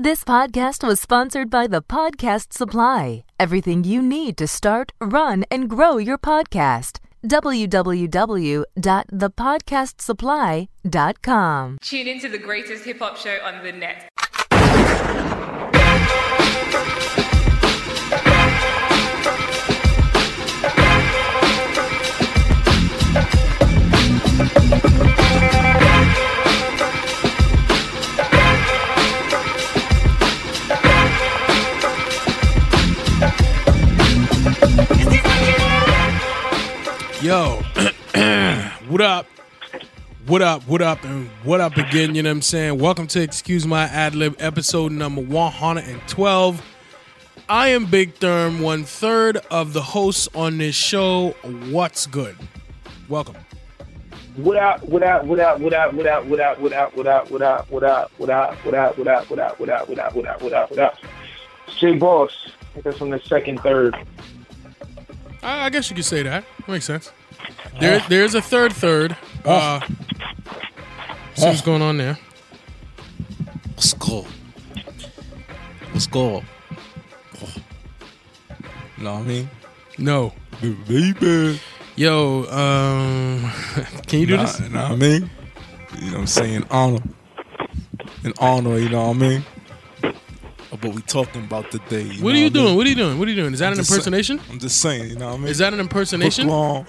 This podcast was sponsored by the Podcast Supply. Everything you need to start, run, and grow your podcast. www.thepodcastsupply.com. Tune into the greatest hip hop show on the net. Yo, what up? What up? What up? And what up again? You know what I'm saying? Welcome to Excuse My Ad Lib, episode number 112. I am Big Therm, one third of the hosts on this show. What's good? Welcome. What up, what up, what up, what up, what up, what up, what up, what up, what up, what up, what up, what up, what up, what up, what up, what up, what up, what up, what up. Jay Boss, I guess I'm the second, third. I, I guess you could say that. Makes sense. There, there's a third third. Uh, see what's going on there. Good? What's good? Oh. Know what I mean? No. Baby. Yo, um, can you do Nah, this? know what I mean? You know what I'm saying? Honor. And honor, you know what I mean? Of what we talking about today. You What are you I mean? doing? What are you doing? What are you doing? Is that I'm an impersonation? Saying, I'm just saying, you know what I mean? Is that an impersonation? Brooklyn,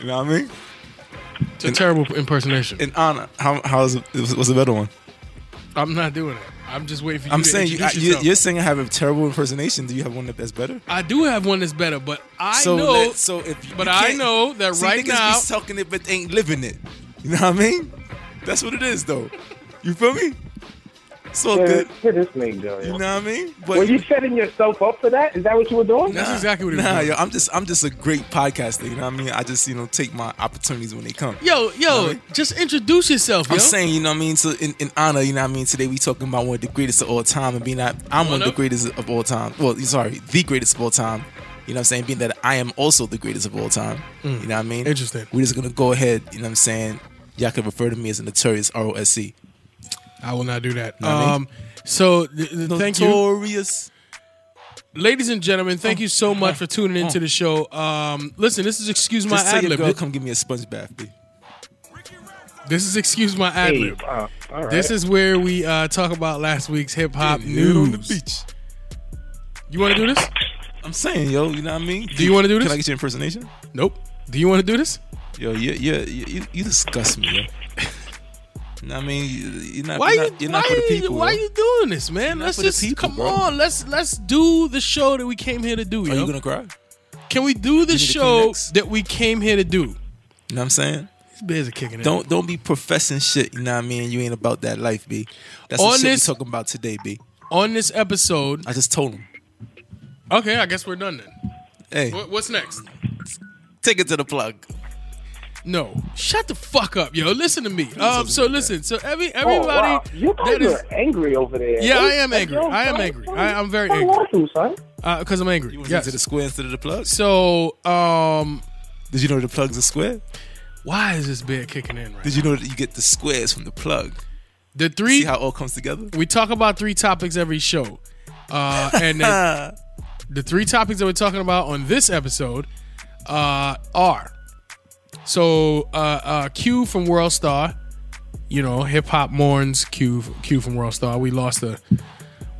you know what I mean? It's a terrible impersonation. In honor. How how is it what's the better one? I'm not doing it. I'm just waiting for you I'm to saying yourself. You're saying I have a terrible impersonation. Do you have one that's better? I do have one that's better, but I so know. let- so if you but I know that see, right niggas now. be talking it but ain't living it. You know what I mean? That's what it is, though. You feel me? So Yeah, good. Here this nigga go, You know what I mean? But Were you setting yourself up for that? Is that what you were doing? That's exactly what it nah, was. yo, I'm just I'm just a great podcaster. You know what I mean? I just you know take my opportunities when they come. Yo, yo, Right. just introduce yourself, yo. I'm saying, you know what I mean? So in, in honor, you know what I mean? Today we talking about one of the greatest of all time and being that I'm one of the greatest of all time. Well, sorry, the greatest of all time. You know what I'm saying? Being that I am also the greatest of all time. You know what I mean? Mm. Interesting. We're just gonna go ahead, you know what I'm saying? Y'all can refer to me as a notorious ROSC. I will not do that. Know what I mean? Um, so th- th- thank you, Notorious. ladies and gentlemen. Thank you so much Oh. for tuning into the show. Um, listen, this is excuse my Just tell ad your lib. girl, come give me a sponge bath, B. This is excuse my ad Hey, lib. uh, all right. This is where we uh, talk about last week's hip hop Yeah, news. on the beach. You want to do this? I'm saying, yo, you know what I mean? Do you wanna do this? Can I get your impersonation? Nope. Do you want to do this? Yo, you you you, you, you disgust me, yo. You I mean? You- You're not, Why you're you? not, you're why not for the you- people. Why yo. you doing this, man? Let's just people, come bro. on. Let's let's do the show that we came here to do, Are yo. you gonna cry? Can we do the show that we came here to do? You know what I'm saying? These bears are kicking it. Don't don't be professing shit. You know what I mean? You ain't about that life, B. That's On what shit this- we talking about today, B. on this episode. I just told him. Okay, I guess we're done then. Hey, What, what's next? take it to the plug. No, shut the fuck up, yo. Listen to me. Um, so listen. So every Oh, everybody wow. You guys that is are angry over there. Yeah, I am angry. I am angry. I- I'm very angry. want to, because I'm angry. You went Yes. into the square instead of the plug? So um, Did you know the plug's a square? why is this bear kicking in right? Did you know that you get the squares from the plug? The three See how it all comes together? we talk about three topics every show, uh, and then the three topics that we're talking about on this episode uh, are so uh, uh, Q from World Star, you know, hip hop mourns Q Q from World Star. We lost a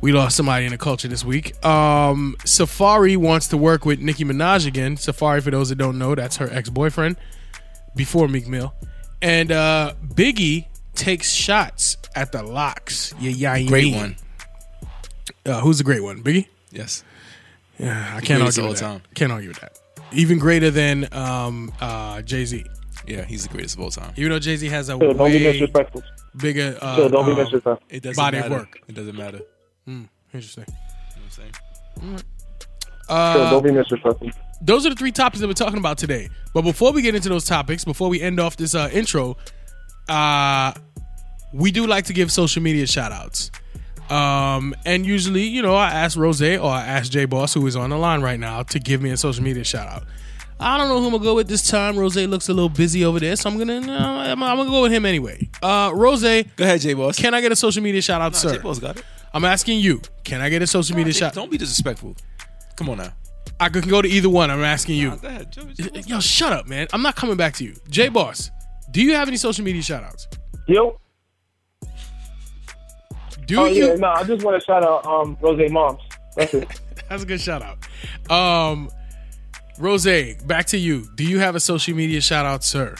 we lost somebody in the culture this week. Um, Safaree wants to work with Nicki Minaj again. Safaree, for those that don't know, that's her ex boyfriend before Meek Mill, and uh, Biggie takes shots at the LOX. Yeah, yeah, Great one. Uh, who's the great one? Biggie. Yes. Yeah, I can't argue with all that. time. Can't argue with that. Even greater than um, uh, Jay Z. Yeah, he's the greatest of all time. Even though Jay Z has a Still, don't be way disrespectful. bigger uh, Still, don't be um, disrespectful. It doesn't Body of matter. work. It doesn't matter. You Interesting. know what I'm saying? Still, Uh, don't be disrespectful. those are the three topics that we're talking about today. But before we get into those topics, before we end off this uh, intro, uh, we do like to give social media shout outs. Um, and usually, you know, I ask Rose or I ask J Boss, who is on the line right now, to give me a social media shout out. I don't know who I'm gonna go with this time. Rose looks a little busy over there, so I'm gonna no, I'm, I'm gonna go with him anyway. Uh, Rose, Go ahead, J Boss. can I get a social media shout out, sir? J Boss got it. I'm asking you. Can I get a social media shout? Don't be disrespectful. Come on now. I can go to either one. I'm asking you. Go ahead, Joe. Yo, shut up, man. I'm not coming back to you. J Boss, do you have any social media shout outs? Yo. Do Oh you? yeah, no, I just want to shout out um Rose Moms. That's it. That's a good shout out. Um, Rose, back to you. Do you have a social media shout out, sir?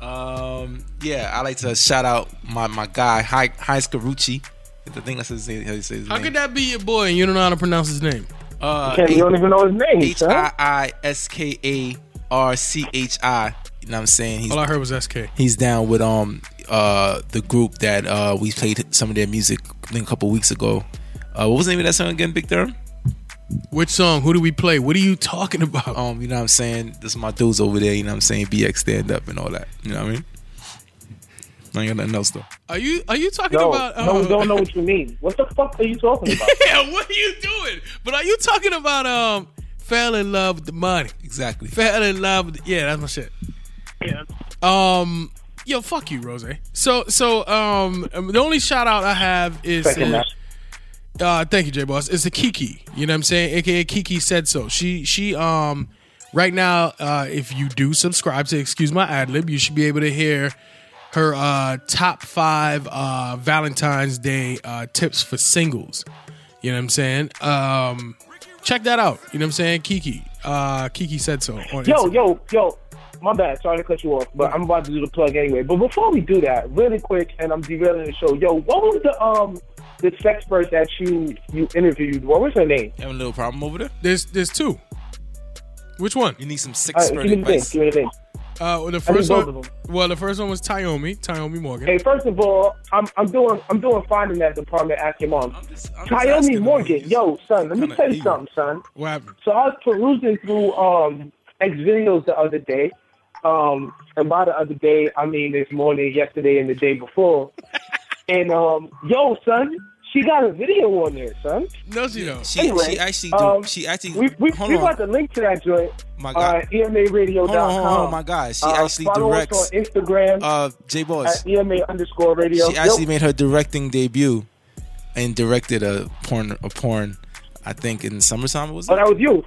Um, yeah, I like to shout out my my guy, Hi Hi Scarucci. I think that's his name. How you say his How name? could that be your boy and you don't know how to pronounce his name? Uh, Can't, you don't even know his name, H son. I I S K A R C H I. You know what I'm saying? He's All I heard was SK. he's down with um uh the group that uh we played some of their music I think a couple weeks ago. Uh, what was the name of that song again, Big Therm? Which song? Who do we play? What are you talking about? Um, you know what I'm saying? This is my dudes over there. You know what I'm saying? BX stand up and all that. You know what I mean? I ain't got nothing else though. Are you are you talking No, about? no, uh, we don't know what you mean. What the fuck are you talking about? yeah, what are you doing? But are you talking about um fell in love with the money? Exactly. Fell in love with the, yeah, that's my shit. Yeah. Um, yo, fuck you, Rose. So so um the only shout out I have is uh, uh thank you, J Boss. It's a Kiki. You know what I'm saying? AKA Kiki said so. She she um right now, uh if you do subscribe to Excuse My Ad Lib, you should be able to hear her uh top five uh Valentine's Day uh tips for singles. You know what I'm saying? Um check that out. You know what I'm saying? Kiki. Uh Kiki said so. Yo, Instagram. yo, yo. My bad. Sorry to cut you off, but I'm about to do the plug anyway. But before we do that, really quick, and I'm derailing the show. Yo, what was the um the sexpert that you you interviewed? What was her name? You having a little problem over there? There's there's two. Which one? You need some six Uh, expert give me advice. Give me the. Uh, well, the first both one. of them. Well, the first one was Tyomi, Tyomi Morgan. Hey, first of all, I'm I'm doing I'm doing fine in that department. Ask your mom. I'm just- I'm Tyomi. Morgan. Yo, son, let me tell you eager. something, son. What happened? So I was perusing through um X videos the other day. Um and by the other day I mean this morning, yesterday and the day before. and um yo son, she got a video on there, son. No, she don't. She, Anyway, she actually do. um, she actually. We we, hold we on, got the link to that joint my uh God. EMARadio.com. hold on, hold on, hold my God. She Uh, actually follow directs. us on Instagram Uh, J Boss. at EMA underscore radio. She actually Yo, made her directing debut and directed a porn. A porn. I think in summertime was it? Oh, it? that was you.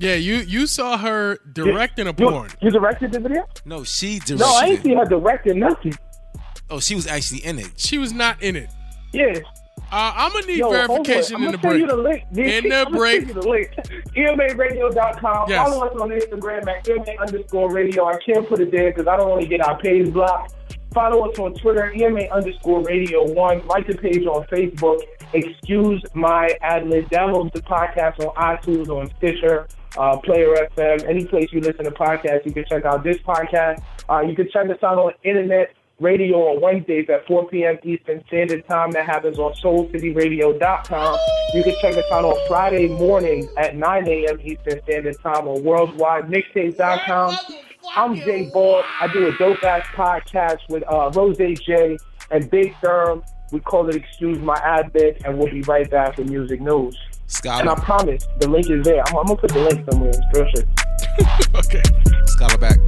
Yeah, you you saw her directing a porn. you directed the video? No, she directed. No, I ain't it. seen her directing nothing. Oh, she was actually in it. She was not in it. Yeah. Uh, I'm gonna need Yo, verification in the I'm gonna break. you the link. In the I'm gonna break. send you the link. EMARadio.com. Yes. Follow us on Instagram at EMA underscore radio. I can't put it there because I don't want to get our page blocked. Follow us on Twitter, EMA underscore radio one. Like the page on Facebook. Excuse my adlib. Download the podcast on iTunes, on Stitcher, uh, Player FM, any place you listen to podcasts. You can check out this podcast. Uh, you can check us out on internet radio on Wednesdays at 4 p.m. Eastern Standard Time. That happens on SoulCityRadio.com. You can check us out on Friday mornings at 9 a.m. Eastern Standard Time on WorldWideMixtapes.com. I'm Jay Ball. I do a dope ass podcast with uh, Rose J and Big Therm. We call it Excuse My Ad Bit, and we'll be right back with music news. And I promise the link is there. I'm, I'm gonna put the link somewhere. It's real shit. Okay. scholar back.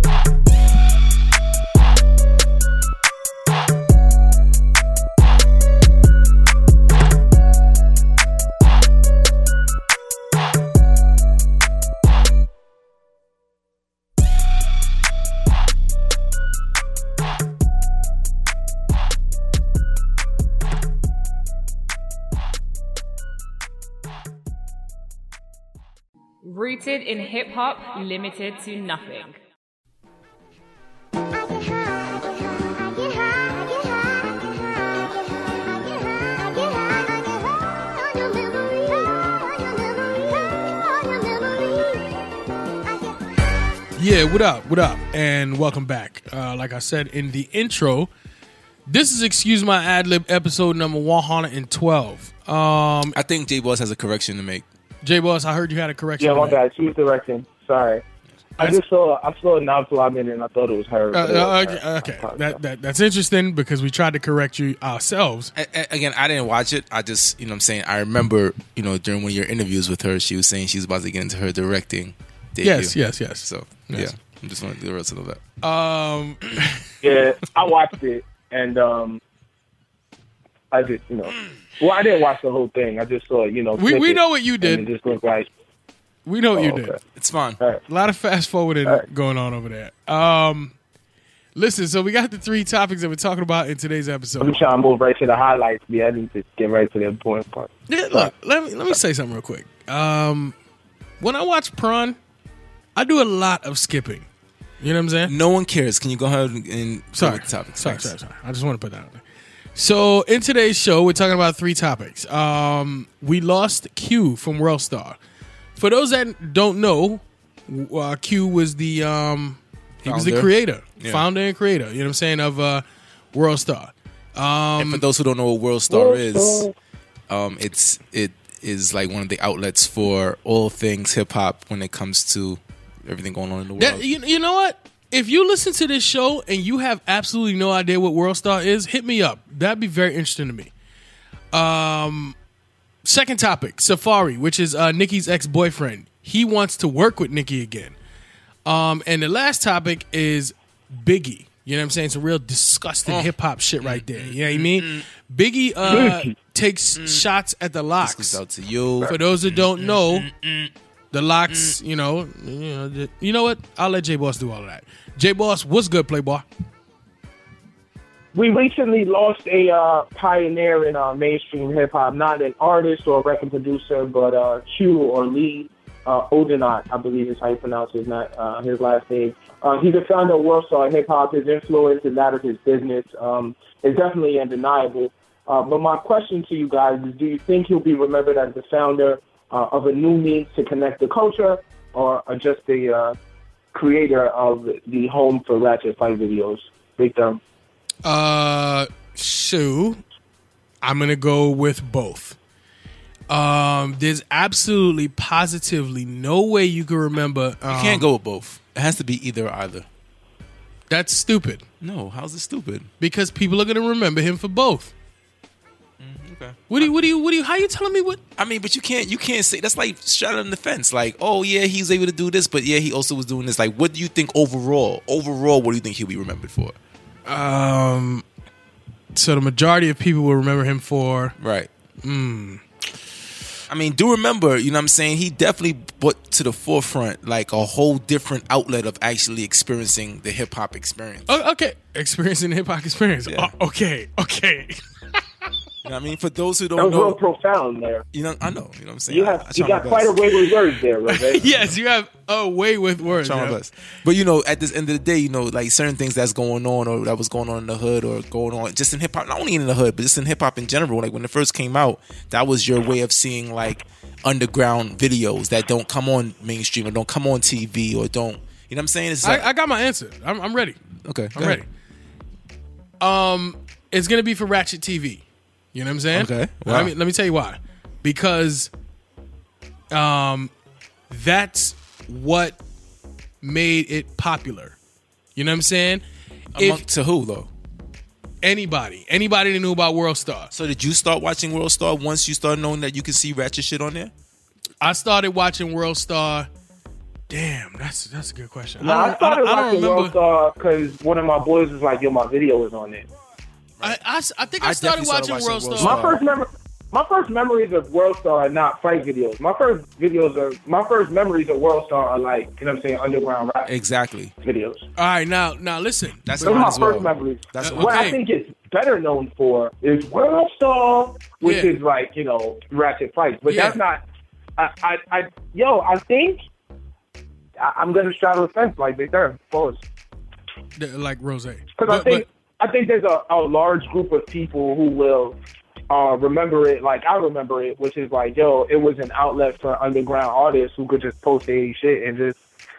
Rooted in hip hop, limited to nothing. Yeah, what up? What up? And welcome back. Uh, like I said in the intro, this is Excuse My Ad Lib episode number 112. Um, I think J Boss has a correction to make. J Boss, I heard you had a correction. Yeah, my to make. bad. She was directing. Sorry. I just saw I saw a non in it and I thought it was her. Uh, it uh, wasn't okay, her. okay. That, that that's interesting because we tried to correct you ourselves. A- a- again, I didn't watch it. I just, you know, what I'm saying. I remember, you know, during one of your interviews with her, she was saying she was about to get into her directing. Debut. Yes, yes, yes. So Yes. yeah, I'm just wanted the rest to know that. Um, Yeah, I watched it and um I just, you know, well, I didn't watch the whole thing. I just saw, you know, We- we know what you did. It just looked like, We know what you Oh, did. okay. It's fine. all right. A lot of fast forwarding All right. going on over there. Um, listen, so we got the three topics that we're talking about in today's episode. I'm episode. trying to move right to the highlights. Yeah, I need to get right to the important part. Yeah, look, let me let me say something real quick. Um, when I watch Prawn, I do a lot of skipping. You know what I'm saying? No one cares. Can you go ahead and and Sorry, with the topic? sorry, sorry, sorry. I just want to put that out there. So in today's show, we're talking about three topics. Um, we lost Q from World Star. For those that don't know, uh, Q was the um, he was the Founder. creator, Yeah. founder and creator. You know what I'm saying of uh, World Star. And for those who don't know what World Star is, um, it's it is like one of the outlets for all things hip hop when it comes to everything going on in the world. That, you, you know what? If you listen to this show and you have absolutely no idea what World Star is, hit me up. That'd be very interesting to me. Um, second topic, Safaree, which is uh, Nicki's ex boyfriend. He wants to work with Nicki again. Um, and the last topic is Biggie. You know what I'm saying? Some real disgusting hip hop shit right there. You know what I mean? Biggie uh, takes shots at the this LOX. goes out to you. For those that don't know, the LOX, you know, you know, the- you know what? I'll let J Boss do all of that. J Boss, what's good, Playboy? We recently lost a uh, pioneer in uh, mainstream hip hop, not an artist or a record producer, but uh, Q or Lee uh, O'Denat, I believe is how you pronounce his, not, uh, his last name. Uh, he's the founder of World Star Hip Hop. His influence and that of his business um, is definitely undeniable. Uh, but my question to you guys is: Do you think he'll be remembered as the founder uh, of a new means to connect the culture, or, or just the uh, creator of the home for ratchet fight videos? Victor? Thumb. Uh, Sue, I'm gonna go with both. Um, there's absolutely, positively no way you can remember. Um, You can't go with both. It has to be either or either. That's stupid No, how's it stupid? because people are gonna remember him for both. Okay. What do you? What do you? What do you? How you telling me what? I mean, but you can't you can't say that's like straddling the fence. Like, oh yeah, he was able to do this, but yeah, he also was doing this. Like, what do you think overall? Overall, what do you think he'll be remembered for? Um, so the majority of people will remember him for Right. I mean, do remember, you know what I'm saying? He definitely put to the forefront like a whole different outlet of actually experiencing the hip hop experience. Oh, okay, experiencing the hip hop experience. Yeah. Oh, okay, okay. You know what I mean? For those who don't that was real know, profound there. you know, I know, you know what I'm saying? You I- have I you got quite a way with words there, Rose. yes, you have a way with words. try my yeah. But you know, at this end of the day, you know, like certain things that's going on or that was going on in the hood or going on just in hip hop, not only in the hood, but just in hip hop in general. Like when it first came out, that was your way of seeing like underground videos that don't come on mainstream or don't come on TV or don't. You know what I'm saying? It's like, I, I got my answer. I'm, I'm ready. okay, I'm ahead. ready. Um, it's gonna be for Ratchet TV. You know what I'm saying? Okay. Let me let me tell you why. Because, um, that's what made it popular. You know what I'm saying? Among, if to who though? anybody, anybody that knew about World Star, So did you start watching World Star once you started knowing that you could see ratchet shit on there? I started watching World Star. Damn, that's that's a good question. Nah, I, don't- started don't- I don't watching remember. World Star because one of my boys was like, "Yo, my video is on it." I, I, I think I, I started definitely started watching, watching World World Star. My first memory, my first memories of World Star are not fight videos. My first videos are my first memories of World Star are like you know what I'm saying underground rap Exactly. videos. All right, now now listen. That's Those are my well. first memories. That's Uh, what okay. I think is better known for is World Star, which Yeah. is like you know ratchet fights. But Yeah. that's not. I, I, I, yo, I think I, I'm gonna straddle the fence like Big Therm. Pause. th- like Rose. Because I think I think there's a, a large group of people who will uh, remember it like I remember it, which is like, yo, it was an outlet for underground artists who could just post their shit and just,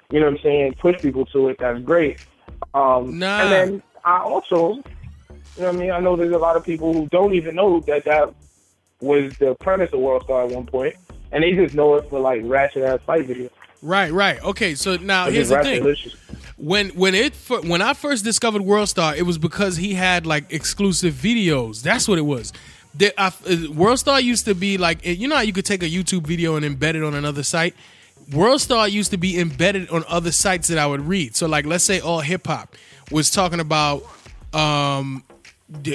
you know what I'm saying, push people to it. That's great. Um, Nah. And then I also, you know what I mean, I know there's a lot of people who don't even know that that was the premise of World Star at one point, and they just know it for like ratchet ass fight videos. Right, right. Okay, so now here's the thing. When when it when I first discovered World Star, it was because he had like exclusive videos. That's what it was. The, I, uh, World Star used to be like you know how you could take a YouTube video and embed it on another site. World Star used to be embedded on other sites that I would read. So like let's say all hip hop was talking about um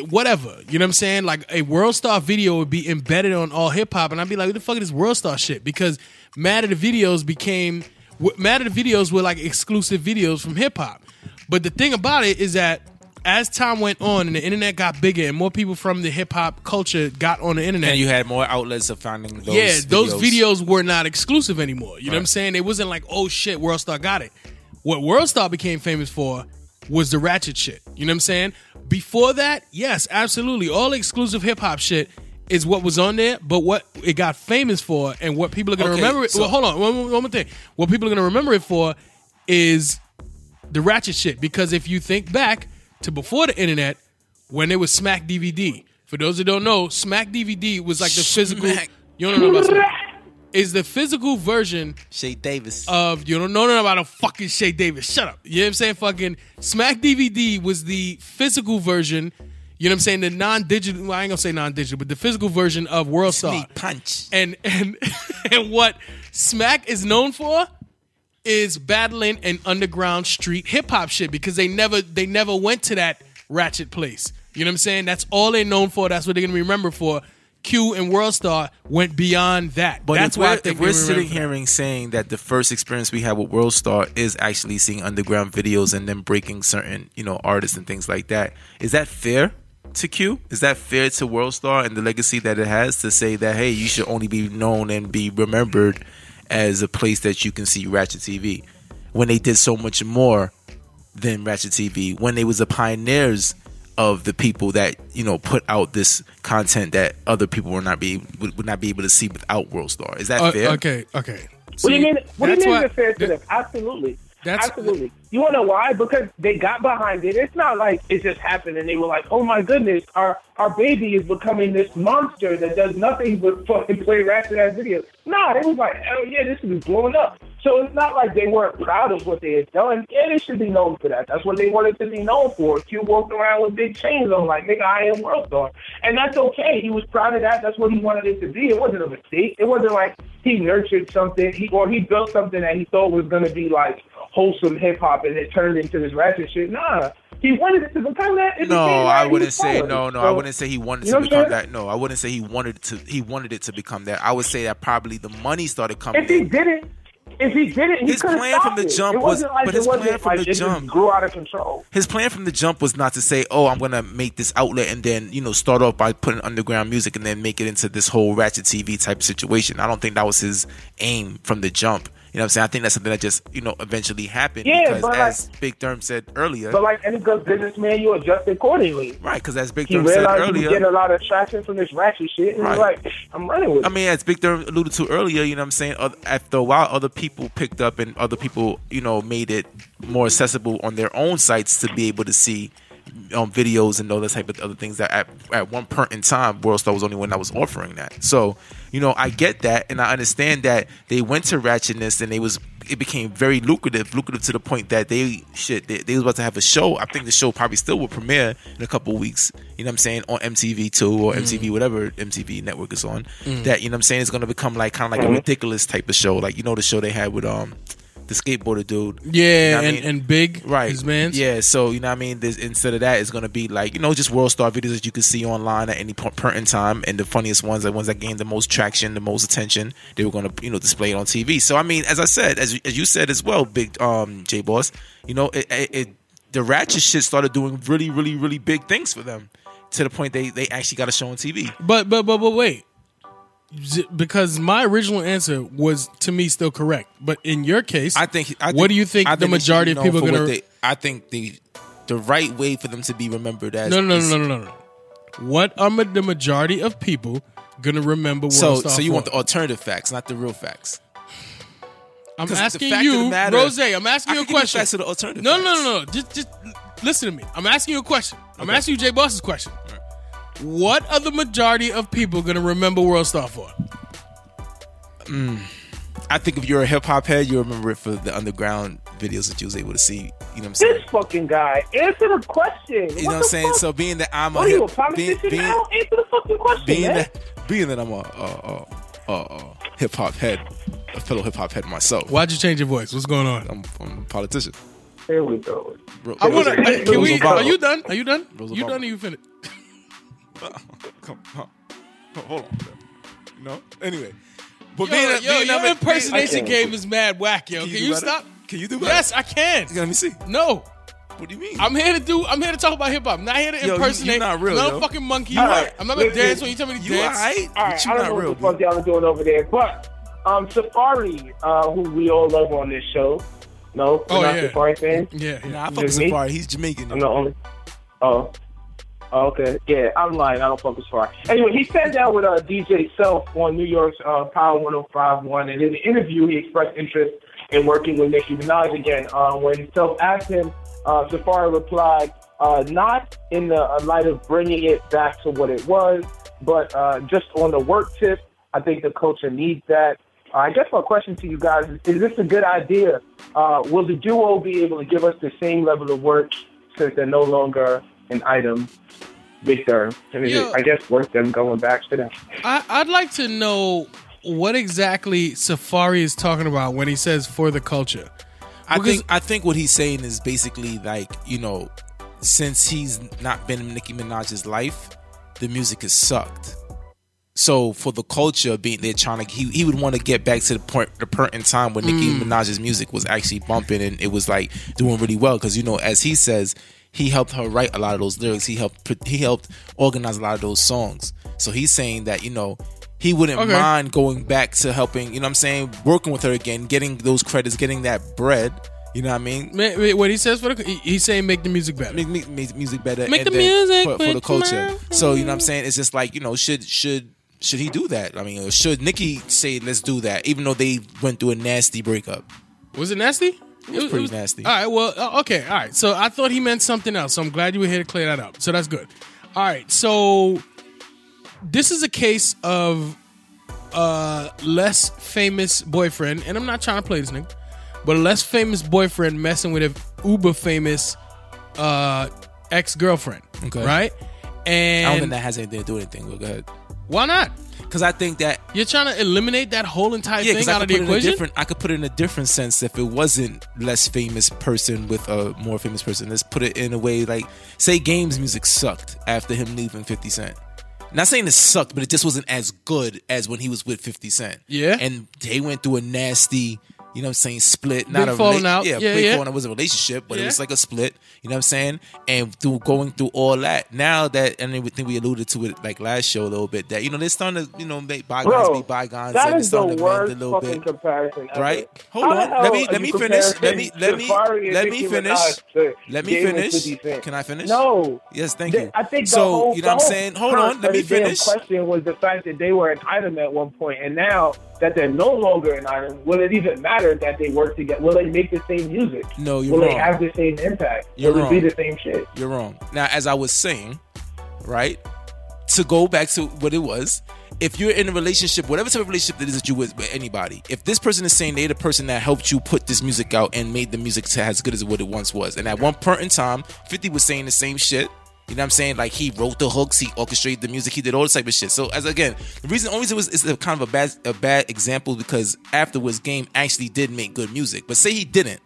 whatever. You know what I'm saying? Like a World Star video would be embedded on all hip hop, and I'd be like, what the fuck is this World Star shit? Because Mad at the videos became Mad at the videos were like exclusive videos from hip hop. But the thing about it is that as time went on and the internet got bigger and more people from the hip hop culture got on the internet, And you had more outlets of finding those. yeah, those videos. videos were not exclusive anymore. You know what I'm saying? It wasn't like, oh shit, World Star got it. What World Star became famous for was the ratchet shit. You know what I'm saying? Before that, yes, absolutely. All exclusive hip hop shit is what was on there, but what it got famous for and what people are gonna Okay, remember it. so- well, hold on, one, more- one more thing. What people are gonna remember it for is the ratchet shit. Because if you think back to before the internet, when it was Smack DVD. For those that don't know, Smack DVD was like the physical. Smack. You don't know about Smack. Is the physical version Shay Davis. of you don't know nothing about a fucking Shay Davis. Shut up. You know what I'm saying? Fucking Smack DVD was the physical version. You know what I'm saying? The non-digital. Well, I ain't gonna say non-digital, but the physical version of World Star. Punch. And and and what Smack is known for is battling an underground street hip hop shit because they never they never went to that ratchet place. You know what I'm saying? That's all they're known for. That's what they're gonna be remembered for. Q and World Star went beyond that. But That's why if we're sitting remember here and saying that the first experience we had with World Star is actually seeing underground videos and then breaking certain, you know, artists and things like that, is that fair to Q? Is that fair to World Star and the legacy that it has to say that hey, you should only be known and be remembered as a place that you can see Ratchet TV when they did so much more than Ratchet TV when they was the pioneers of the people that you know put out this content that other people would not be would, would not be able to see without World Star. Is that Uh, fair? okay, okay. What do you mean? What do you mean why- it's fair to that- them? Absolutely. That's- Absolutely. You want to know why? Because they got behind it. It's not like it just happened and they were like, "Oh my goodness, our our baby is becoming this monster that does nothing but fucking play ratchet ass videos." Nah, they was like, oh yeah, this is blowing up." So it's not like they weren't proud of what they had done. Yeah, they should be known for that. That's what they wanted to be known for. Q walked around with big chains on, like nigga, I am world star, and that's okay. He was proud of that. That's what he wanted it to be. It wasn't a mistake. It wasn't like he nurtured something, he or he built something that he thought was gonna be like wholesome hip hop, and it turned into this ratchet shit. Nah, he wanted it to become that. It No, I wouldn't say following no, no. So- I wouldn't say he wanted You to know become saying? that. No, I wouldn't say he wanted to. He wanted it to become that. I would say that probably the money started coming. If he in. didn't, if he didn't, he His plan from the jump it was- wasn't like but it his plan from like the jump- grew out of control. his plan from the jump was not to say, "Oh, I'm gonna make this outlet and then you know start off by putting underground music and then make it into this whole Ratchet TV type situation." I don't think that was his aim from the jump. You know what I'm saying? I think that's something that just you know eventually happened Yeah, because, but like- as Big Therm said earlier, But like any good businessman, you adjust accordingly. right? Because as Big He Therm said he was getting a lot of traction from this ratchet shit, and Right. like, "I'm running with it." I mean, as Big Therm alluded to earlier, you know what I'm saying? After a while, other people picked up and other people, you know, made it more accessible on their own sites to be able to see um, videos and all that type of other things that at, at one point in time, WorldStar was the only one that was offering that. So, you know, I get that and I understand that they went to ratchetness and they was it became very lucrative, lucrative to the point that they shit they, they was about to have a show. I think the show probably still will premiere in a couple of weeks. You know what I'm saying on MTV two or MTV whatever MTV network is on. That you know what I'm saying is going to become like kind of like a ridiculous type of show, like you know the show they had with um the skateboarder dude. Yeah, You know what I and, mean? and Big, Right. his man's. Yeah, so you know what I mean? There's, instead of that, it's gonna be like, you know, just world star videos that you can see online at any point, in time. And the funniest ones, the ones that gained the most traction, the most attention, they were gonna, you know, display it on TV. So I mean, as I said, as as you said as well, big um J Boss, you know, it, it, it the ratchet shit started doing really, really, really big things for them. To the point they they actually got a show on TV. But but but but wait, because my original answer was to me still correct. But in your case, I think. I what think- do you think I the majority of people are gonna? They, I think the the right way for them to be remembered as no, no, no, is- no, no, no, no. What are the majority of people gonna remember? World So, Star so you for? want the alternative facts, not the real facts. I'm asking fact of the you, matter- Rose. I'm asking I you a can give you question. facts of the alternative no, no, facts. no, no. Just, just listen to me. I'm asking you a question. I'm Okay. asking you Jay Boss's question. What are the majority of people gonna remember World Star for? Mm, I think if you're a hip hop head, you remember it for the underground videos that you was able to see. You know what I'm saying? this fucking guy, answer the question. You know what I'm saying? So being that I'm a what are you, a hip, politician being, being, now? Answer the fucking question, being man. that being that I'm a, a, a, a, a hip hop head, a fellow hip hop head myself. Why'd you change your voice? What's going on? I'm, I'm a politician. Here we go. Ro- I wanna. Rosa- Can we? Are you done? Are you done? Rosa You Parks. done? Or you finished? Hold on. bro. You know. Anyway, but Yo, being a- yo, being your a- impersonation being- game is mad whack, yo. Can Can you you, stop? Can you do better? Yes, I can. Let me see. No, What do you mean? I'm here to do. I'm here to talk about hip hop. Not here to Yo, impersonate. you not real, I'm not yo. a fucking monkey. All right, I'm not gonna listen, dance when you tell me to you dance. alright? All right, But you I don't not know real. what the fuck y'all are doing over there, but um, Safaree, uh, who we all love on this show. No, we're Oh, not yeah. Safaree fans. Yeah, yeah. Nah, I fuck with Just me? Safaree. He's Jamaican. I'm the only. Oh. Oh, okay. Yeah, I'm lying. I don't fuck with Safaree. Anyway, he sat down with uh, DJ Self on New York's uh, Power 1051, and in the interview, he expressed interest in working with Nicki Minaj again. Uh, when Self asked him, uh, Safaree replied, uh, not in the uh, light of bringing it back to what it was, but uh, just on the work tip. I think the culture needs that. Uh, I guess my question to you guys is: Is this a good idea? Uh, will the duo be able to give us the same level of work since they're no longer an item? Victor, and is Yeah. I guess worth them going back to that. I, I'd like to know what exactly Safaree is talking about when he says for the culture. I Because- think I think what he's saying is basically like you know, since he's not been in Nicki Minaj's life, the music has sucked. So for the culture, being they're trying to, he, he would want to get back to the point, the point in time when Nicki mm. Minaj's music was actually bumping and it was like doing really well. Because you know, as he says, he helped her write a lot of those lyrics. He helped he helped organize a lot of those songs. So he's saying that you know he wouldn't Okay. mind going back to helping. You know, what I'm saying working with her again, getting those credits, getting that bread. You know what I mean? What he says for the he's saying make the music better. make, make, make music better. Make the music for, for the culture. So you know what I'm saying? It's just like you know, should should should he do that? I mean, should Nicki say let's do that, even though they went through a nasty breakup? Was it nasty? It was pretty nasty. All right. Well, uh, okay. All right. So I thought he meant something else. So I'm glad you were here to clear that up. So that's good. All right. So this is a case of a less famous boyfriend, and I'm not trying to play this nigga, but a less famous boyfriend messing with a uber famous uh, ex girlfriend. Okay. Right. And I don't think that has anything to do with anything. But go ahead, why not? because I think that You're trying to eliminate that whole entire yeah, thing out of the put it in a equation. different. I could put it in a different sense if it wasn't less famous person with a more famous person. Let's put it in a way like say Games music sucked after him leaving Fifty Cent. Not saying it sucked, but it just wasn't as good as when he was with 50 Cent. Yeah. And they went through a nasty, you know what I'm saying, split. Not Big a falling rela- out. Yeah, Yeah, big yeah. falling out was a relationship, but it was like a split. You know what I'm saying? And through going through all that, now that and I think we alluded to it like last show a little bit, that you know, they're starting to, you know, make bygones Bro, be bygones that and they're is the starting to mend worst a little fucking bit. comparison ever. Right? Hold How on. Let me- let me finish. Let me- let me- let me finish. Let me finish. Can I finish? No. Yes, thank The- you. I think the so, whole, you know what I'm saying? Hold on, let of me the damn finish. question was the fact that they were an item at one point, and now that they're no longer an item, will it even matter that they work together? Will they make the same music? No, you're will wrong. they have the same impact? You're will it be the same shit? You're wrong. Now, as I was saying, right, to go back to what it was, if you're in a relationship, whatever type of relationship that is that you with, with anybody, if this person is saying they're the person that helped you put this music out and made the music to as good as what it once was, and at one point in time, 50 was saying the same shit. You know what I'm saying? Like he wrote the hooks, he orchestrated the music, he did all this type of shit. So as again, the reason only it was a kind of a bad a bad example because afterwards Game actually did make good music. But say he didn't,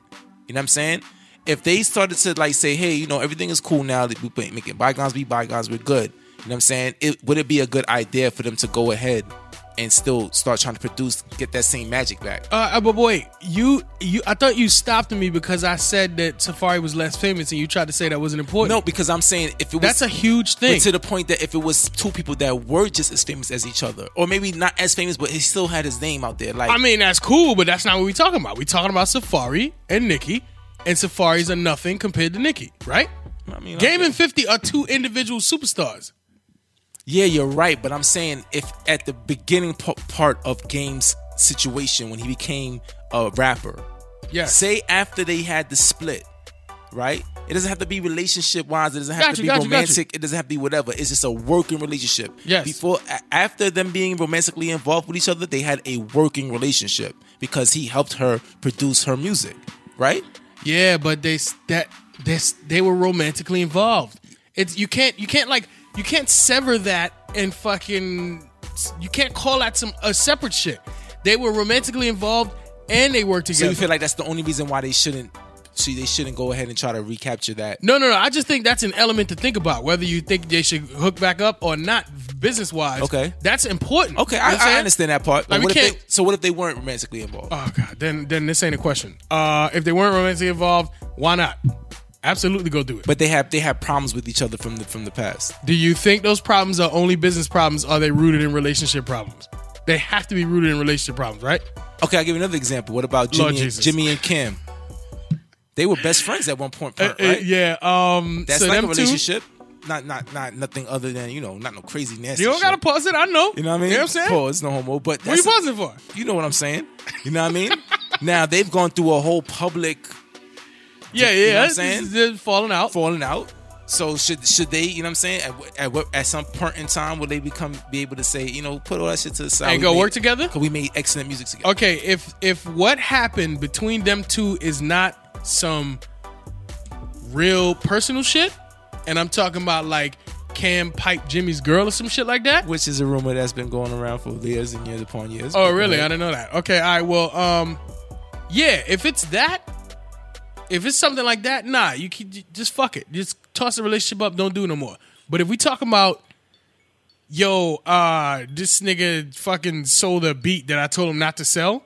you know what I'm saying? If they started to like say, hey, you know, everything is cool now that we making bygones be bygones, we're good. You know what I'm saying? It would it be a good idea for them to go ahead and still start trying to produce, get that same magic back? Uh, but wait, you you I thought you stopped me because I said that Safaree was less famous, and you tried to say that wasn't important. No, because I'm saying if it was that's a huge thing. To the point that if it was two people that were just as famous as each other, or maybe not as famous, but he still had his name out there, like I mean, that's cool, but that's not what we're talking about. We're talking about Safaree and Nicki, and Safaree's are nothing compared to Nicki, right? I mean, Game okay. and 50 are two individual superstars. Yeah, you're right, but I'm saying if at the beginning p- part of Game's situation when he became a rapper, yeah. say after they had the split, right? It doesn't have to be relationship wise. It doesn't have Got to you, be got you, got romantic. It doesn't have to be whatever. It's just a working relationship. Yes. Before, after them being romantically involved with each other, they had a working relationship because he helped her produce her music, right? Yeah, but they that this they were romantically involved. It's you can't you can't like you can't sever that and fucking you can't call that some a separate shit. They were romantically involved and they worked together. So you feel like that's the only reason why they shouldn't see, they shouldn't go ahead and try to recapture that. No, no, no. I just think that's an element to think about whether you think they should hook back up or not, business wise. Okay. that's important. Okay, You know I'm I, I understand that part. Like, what if they, so what if they weren't romantically involved? Oh god, then then this ain't a question. Uh, if they weren't romantically involved, why not? Absolutely, go do it. but they have they have problems with each other from the from the past. Do you think those problems are only business problems? Or are they rooted in relationship problems? They have to be rooted in relationship problems, right? Okay, I'll give you another example. What about Jimmy and, Jimmy and Kim? They were best friends at one point, Uh, uh, right? yeah. Um. That's so like a relationship. Not not not nothing other than you know not no crazy Two, nasty. you don't shit. gotta pause it. I know. You know what I mean? You know what I'm saying? Pause, no homo. But What are you pausing for? You know what I'm saying? You know what I mean? now they've gone through a whole public Yeah, yeah. You know what I'm saying? falling out. falling out. So should should they? You know what I'm saying? At, at what at some point in time will they become be able to say you know put all that shit to the side And go made- work together? Cause we made excellent music together. Okay, if if what happened between them two is not some real personal shit, and I'm talking about like Cam pipe Jimmy's girl or some shit like that. Which is a rumor that's been going around for years and years upon years. Oh, really? go I didn't know that. Okay, all right. Well, um, yeah. If it's that, if it's something like that, nah. You can just fuck it. Just toss the relationship up. Don't do it no more. But if we talking about, yo, uh, this nigga fucking sold a beat that I told him not to sell.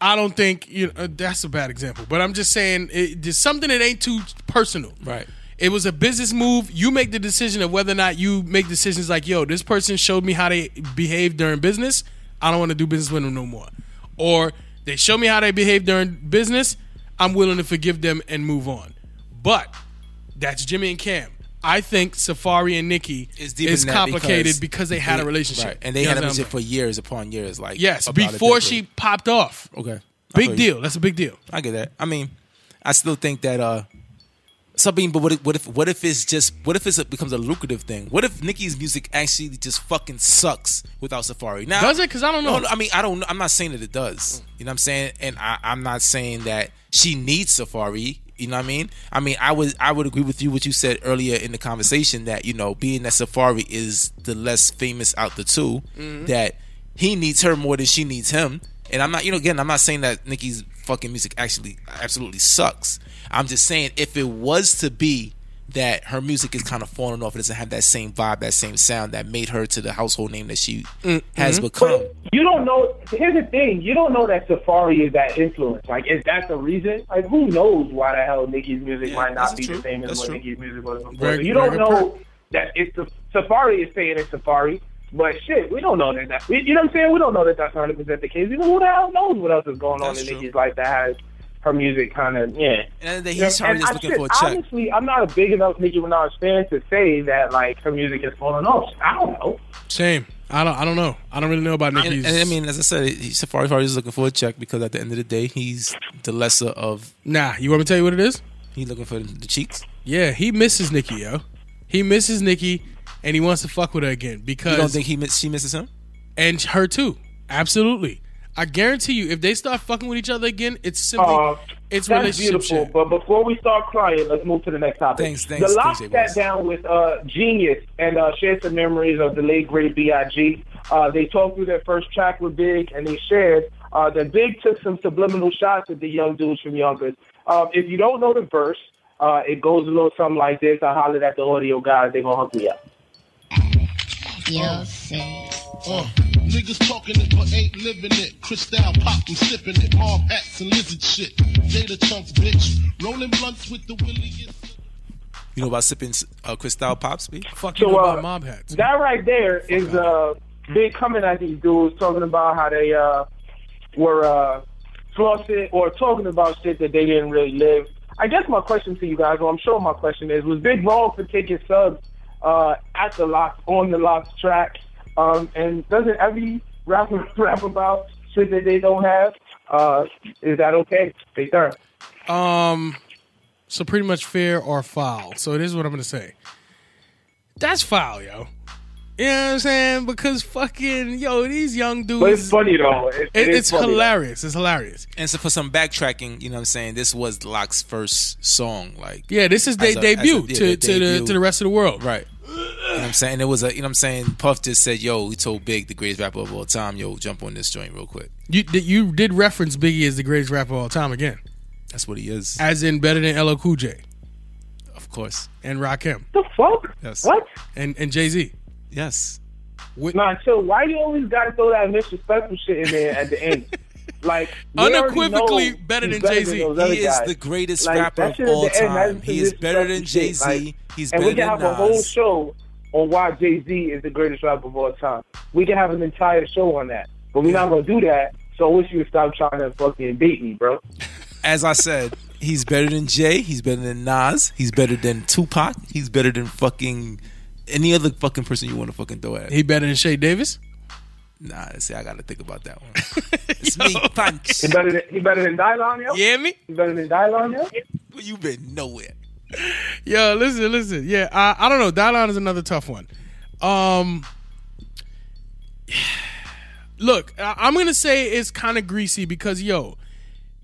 I don't think you know that's a bad example, but I'm just saying it, there's something that ain't too personal. Right. It was a business move. You make the decision of whether or not you make decisions like, yo, this person showed me how they behave during business. I don't want to do business with them no more. Or they show me how they behave during business. I'm willing to forgive them and move on. But that's Jimmy and Cam. I think Safaree and Nicki is than complicated because, they had a relationship. right. and they You had a relationship for years upon years. Like Yes, before she popped off. Okay, I Big feel you. deal. That's a big deal. I get that. I mean, I still think that uh something. But what if what if what if it's just what if it's a, becomes a lucrative thing? What if Nicki's music actually just fucking sucks without Safaree? Now Does it? 'Cause I don't know. No, I mean, I don't. know. I'm not saying that it does. You know what I'm saying? And I, I'm not saying that she needs Safaree. You know what I mean? I mean, I would I would agree with you what you said earlier in the conversation that you know, being that Safaree is the less famous out the 2 Mm-hmm. that he needs her more than she needs him. And I'm not, you know, again, I'm not saying that Nicki's fucking music actually absolutely sucks. I'm just saying if it was to be that her music is kind of falling off, it doesn't have that same vibe, that same sound that made her to the household name that she mm-hmm. has become. But you don't know. Here's the thing: you don't know that Safaree is that influence. Like, is that the reason? Like, who knows why the hell Nicki's music Yeah, might not be true. the same as That's what true. Nicki's music was before? Very- you don't know that it's the Safaree is saying it's Safaree. But shit, we don't know that. that we, you know what I'm saying? We don't know that that's 100 percent the case. You know who the hell knows what else is going on in true. Nicki's life that has her music kind of yeah. And then he's probably and I looking should- for a check. Honestly, I'm not a big enough Nicki Minaj fan to say that like her music is falling off. I don't know. Same. I don't. I don't know. I don't really know about And, Nicki's. and I mean, as I said, he, Safaree Party is looking for a check because at the end of the day, he's the lesser of. nah. You want me to tell you what it is? He's looking for the cheeks. Yeah, he misses Nicki, yo. He misses Nicki, and he wants to fuck with her again because You don't think he miss, she misses him? and her too. Absolutely. I guarantee you, if they start fucking with each other again, it's simply Uh, it's That's relationship beautiful. shit. But before we start crying, let's move to the next topic. Thanks, thanks, The Lock thanks, sat down with uh, Genius and uh, shared some memories of the late great B.I.G. Uh, they talked through their first track with Big, and they shared uh, that Big took some subliminal shots at the young dudes from Yonkers. Um, if you don't know the verse, uh, it goes a little something like this. I hollered at the audio guys. They're going to hook me up. You'll see. Uh, niggas talking it but ain't living it. Cristal pop and sipping it. Mob hats and lizard shit. Data chunks, bitch. Rolling blunts with the williest. You know about sipping uh, Cristal Pops, B? Fuck you So, know uh, about mob hats. That right there is uh, Big coming at these dudes talking about how they uh, were uh, flossing or talking about shit that they didn't really live. I guess my question to you guys, or I'm sure my question is, was Big wrong for taking subs uh, at the LOX on the LOX track? Um, and doesn't every rapper rap about shit that they don't have? Uh, is that okay? They turn. Um, so pretty much fair or foul. So this is what I'm gonna say. That's foul, yo. You know what I'm saying? Because fucking yo, these young dudes. But it's funny though. It, It- it is it's funny, though. hilarious. It's hilarious. And so for some backtracking, you know what I'm saying? This was LOX's first song. Like, Yeah, this is their As a- debut a- yeah, to, their to the debut. to the rest of the world. right. You know what I'm saying? It was a, you know what I'm saying? Puff just said, yo, he told Big, the greatest rapper of all time, yo, jump on this joint real quick. You did you did reference Biggie as the greatest rapper of all time again. That's what he is. as in better than LL Cool J Of course. and Rakim the fuck? Yes. What? and and Jay Z. Yes. Nah, chill. Why do you always gotta throw that disrespectful shit in there at the end? Like Unequivocally better than Jay-Z. those other He is guys. the greatest Like, rapper of all time. He is better than disrespectful Jay shit. Z. Like, He's and better we can than have a whole show on why Jay Z is the greatest rapper of all time. We can have an entire show on that, but we're not gonna do that. So I wish you would stop trying to fucking beat me, bro. As I said, he's better than Jay. He's better than Nas. He's better than Tupac. He's better than fucking any other fucking person you want to fucking throw at. He better than Shay Davis. Nah, see, I gotta think about that one. It's me, punch. He better than he better than Dylon, yo. You hear me? He better than Dylon, yo. You been nowhere. Yo, listen, listen. Yeah, I, I don't know. Dylon is another tough one. Um, look, I, I'm gonna say it's kind of greasy because yo,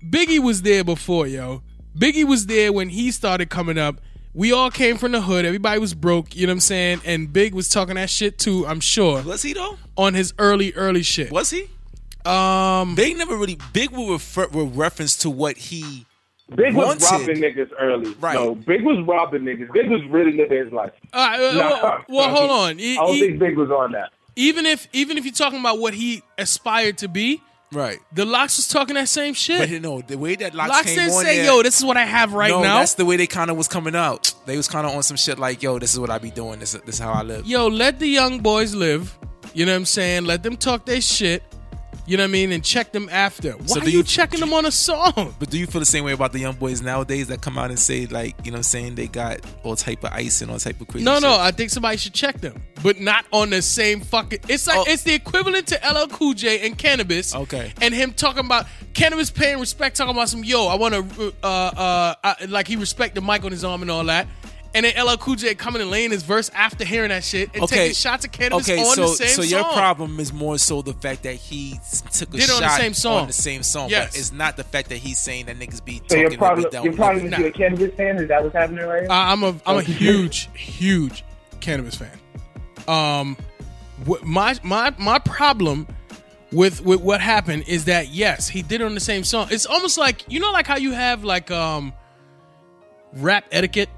Biggie was there before, yo. Biggie was there when he started coming up. We all came from the hood. Everybody was broke. You know what I'm saying? And Big was talking that shit too. I'm sure Was he though? on his early, early shit. Was he? Um, Big never really. Big will refer with reference to what he. Big was Wanted. robbing niggas early. Right. No, Big was robbing niggas. Big was really living his life. all right, uh, Nah. well, well, hold on. I don't he- think Big was on that. even if even if you're talking about what he aspired to be, Right. the LOX was talking that same shit. But you know the way that LOX, LOX came didn't on say, there, "Yo, this is what I have right no, now." that's the way they kind of was coming out. They was kind of on some shit like, "Yo, this is what I be doing. This, this is how I live." Yo, let the young boys live. You know what I'm saying? Let them talk their shit. You know what I mean? And check them after. Why So are you, you- checking them on a song? But do you feel the same way about the young boys nowadays that come out and say like, you know, what I'm saying they got all type of ice and all type of crazy? No, shit? no. I think somebody should check them, but not on the same fucking. It's like Oh. it's the equivalent to LL Cool J and Canibus. Okay. And him talking about Canibus paying respect, talking about some yo. I want to, uh, uh, uh, like he respect the mic on his arm and all that. And then LL Cool J coming and laying his verse after hearing that shit and Okay. taking shots of Canibus Okay, on so the same so song. So your problem is more so the fact that he took a Did it shot on the same song. on the same song. Yes. But it's not the fact that he's saying that niggas be So your talking problem, every down your problem is Nah. you're a Canibus fan. Is that what's happening right now? I- I'm a I'm a huge huge Canibus fan. Um, wh- my my my problem with with what happened is that yes, he did it on the same song. It's almost like you know like how you have like um rap etiquette.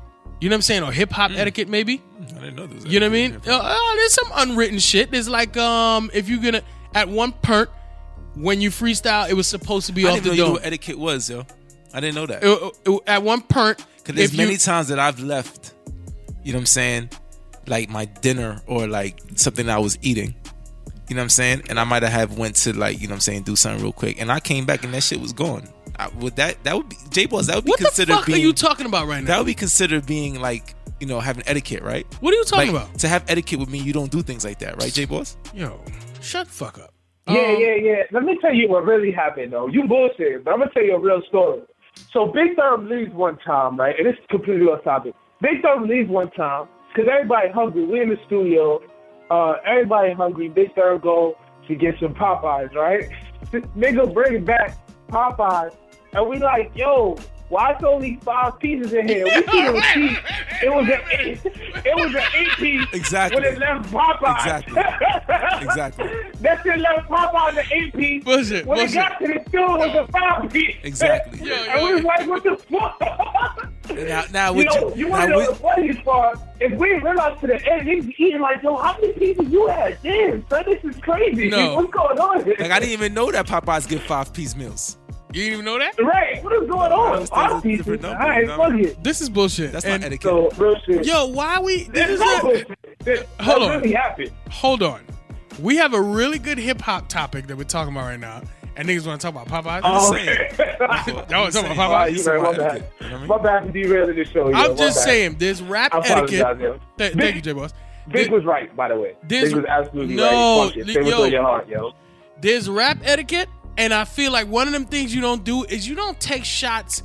You know what I'm saying, or hip Mm. hop etiquette, maybe. I didn't know this. You know what I mean? Uh, uh, there's some unwritten shit. There's like um, if you're gonna at one point when you freestyle, it was supposed to be I off the know you knew dome. what etiquette was, yo. I didn't know that. Uh, uh, at one point, Because there's if you- many times that I've left, you know what I'm saying, like my dinner or like something I was eating. You know what I'm saying? And I might have went to like, you know what I'm saying, do something real quick. And I came back and that shit was gone. I, would that that would be J Boss, that would be what the considered fuck being are you talking about right now? that would be considered being like, you know, having etiquette, right? What are you talking Like, about? To have etiquette with me, you don't do things like that, right, J Boss? Yo, shut the fuck up. Yeah, Um, yeah, yeah. Let me tell you what really happened, though. You bullshit, but I'm gonna tell you a real story. So Big Therm leaves one time, right? And it's completely off topic. Big Therm leaves one time because everybody hungry. We in the studio. Uh, everybody hungry. Big Therm go to get some Popeyes, right? Nigga bring it back Popeyes, and we like, yo, why it's only five pieces in here? We see the receipt. It was an eight. It was an eight piece. Exactly. When it left Popeyes. Exactly. Exactly. That shit left Popeye the eight piece. Bullshit, When bullshit. it got to the store, it was a five piece. Exactly. Yo, and we was like, what the fuck? Now, now you know, you, you want to know would- the funniest part? If we realized to the end, he's eating like, yo, how many pieces you had? Damn, son, this is crazy. No. What's going on here? like I didn't even know that Popeyes give five piece meals. You didn't even know that? Right, what is going on? Those things Five are pieces. different All numbers, right, you know? fuck it. This is bullshit. That's And- not etiquette. So, real shit. Yo, why we? this This is is not bullshit. This- Hold on. really happened? hold on. We have a really good hip hop topic that we're talking about right now, and niggas want to talk about Popeyes. Oh, saying. okay. Y'all was talking about All right, Popeyes. you right, my bad. you know what I mean? My bad for derailing the show. yo, I'm just bad. saying, there's rap I apologize, etiquette. yo. Th- thank you, J Boss. Big was right, by the way. This- Big was absolutely No, right. Fuck it. li- Say what's yo. on your heart, yo. There's rap etiquette, and I feel like one of them things you don't do is you don't take shots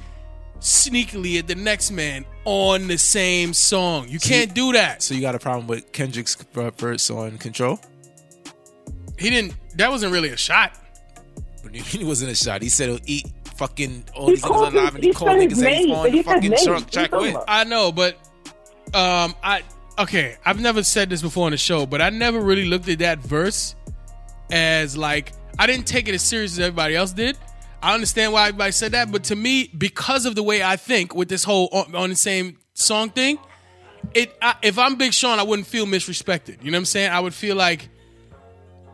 sneakily at the next man on the same song. You can't do that. So you got a problem with Kendrick's verse on Control? He didn't. That wasn't really a shot. He- He wasn't a shot. He said he'll eat fucking all these niggas alive his- and he he called niggas his that he's on but the he said fucking names. truck What track with. I know, but um, I okay. I've never said this before on the show, but I never really looked at that verse as like I didn't take it as serious as everybody else did. I understand why everybody said that, but to me, because of the way I think with this whole on, on the same song thing, it I, if I'm Big Sean, I wouldn't feel misrespected. You know what I'm saying? I would feel like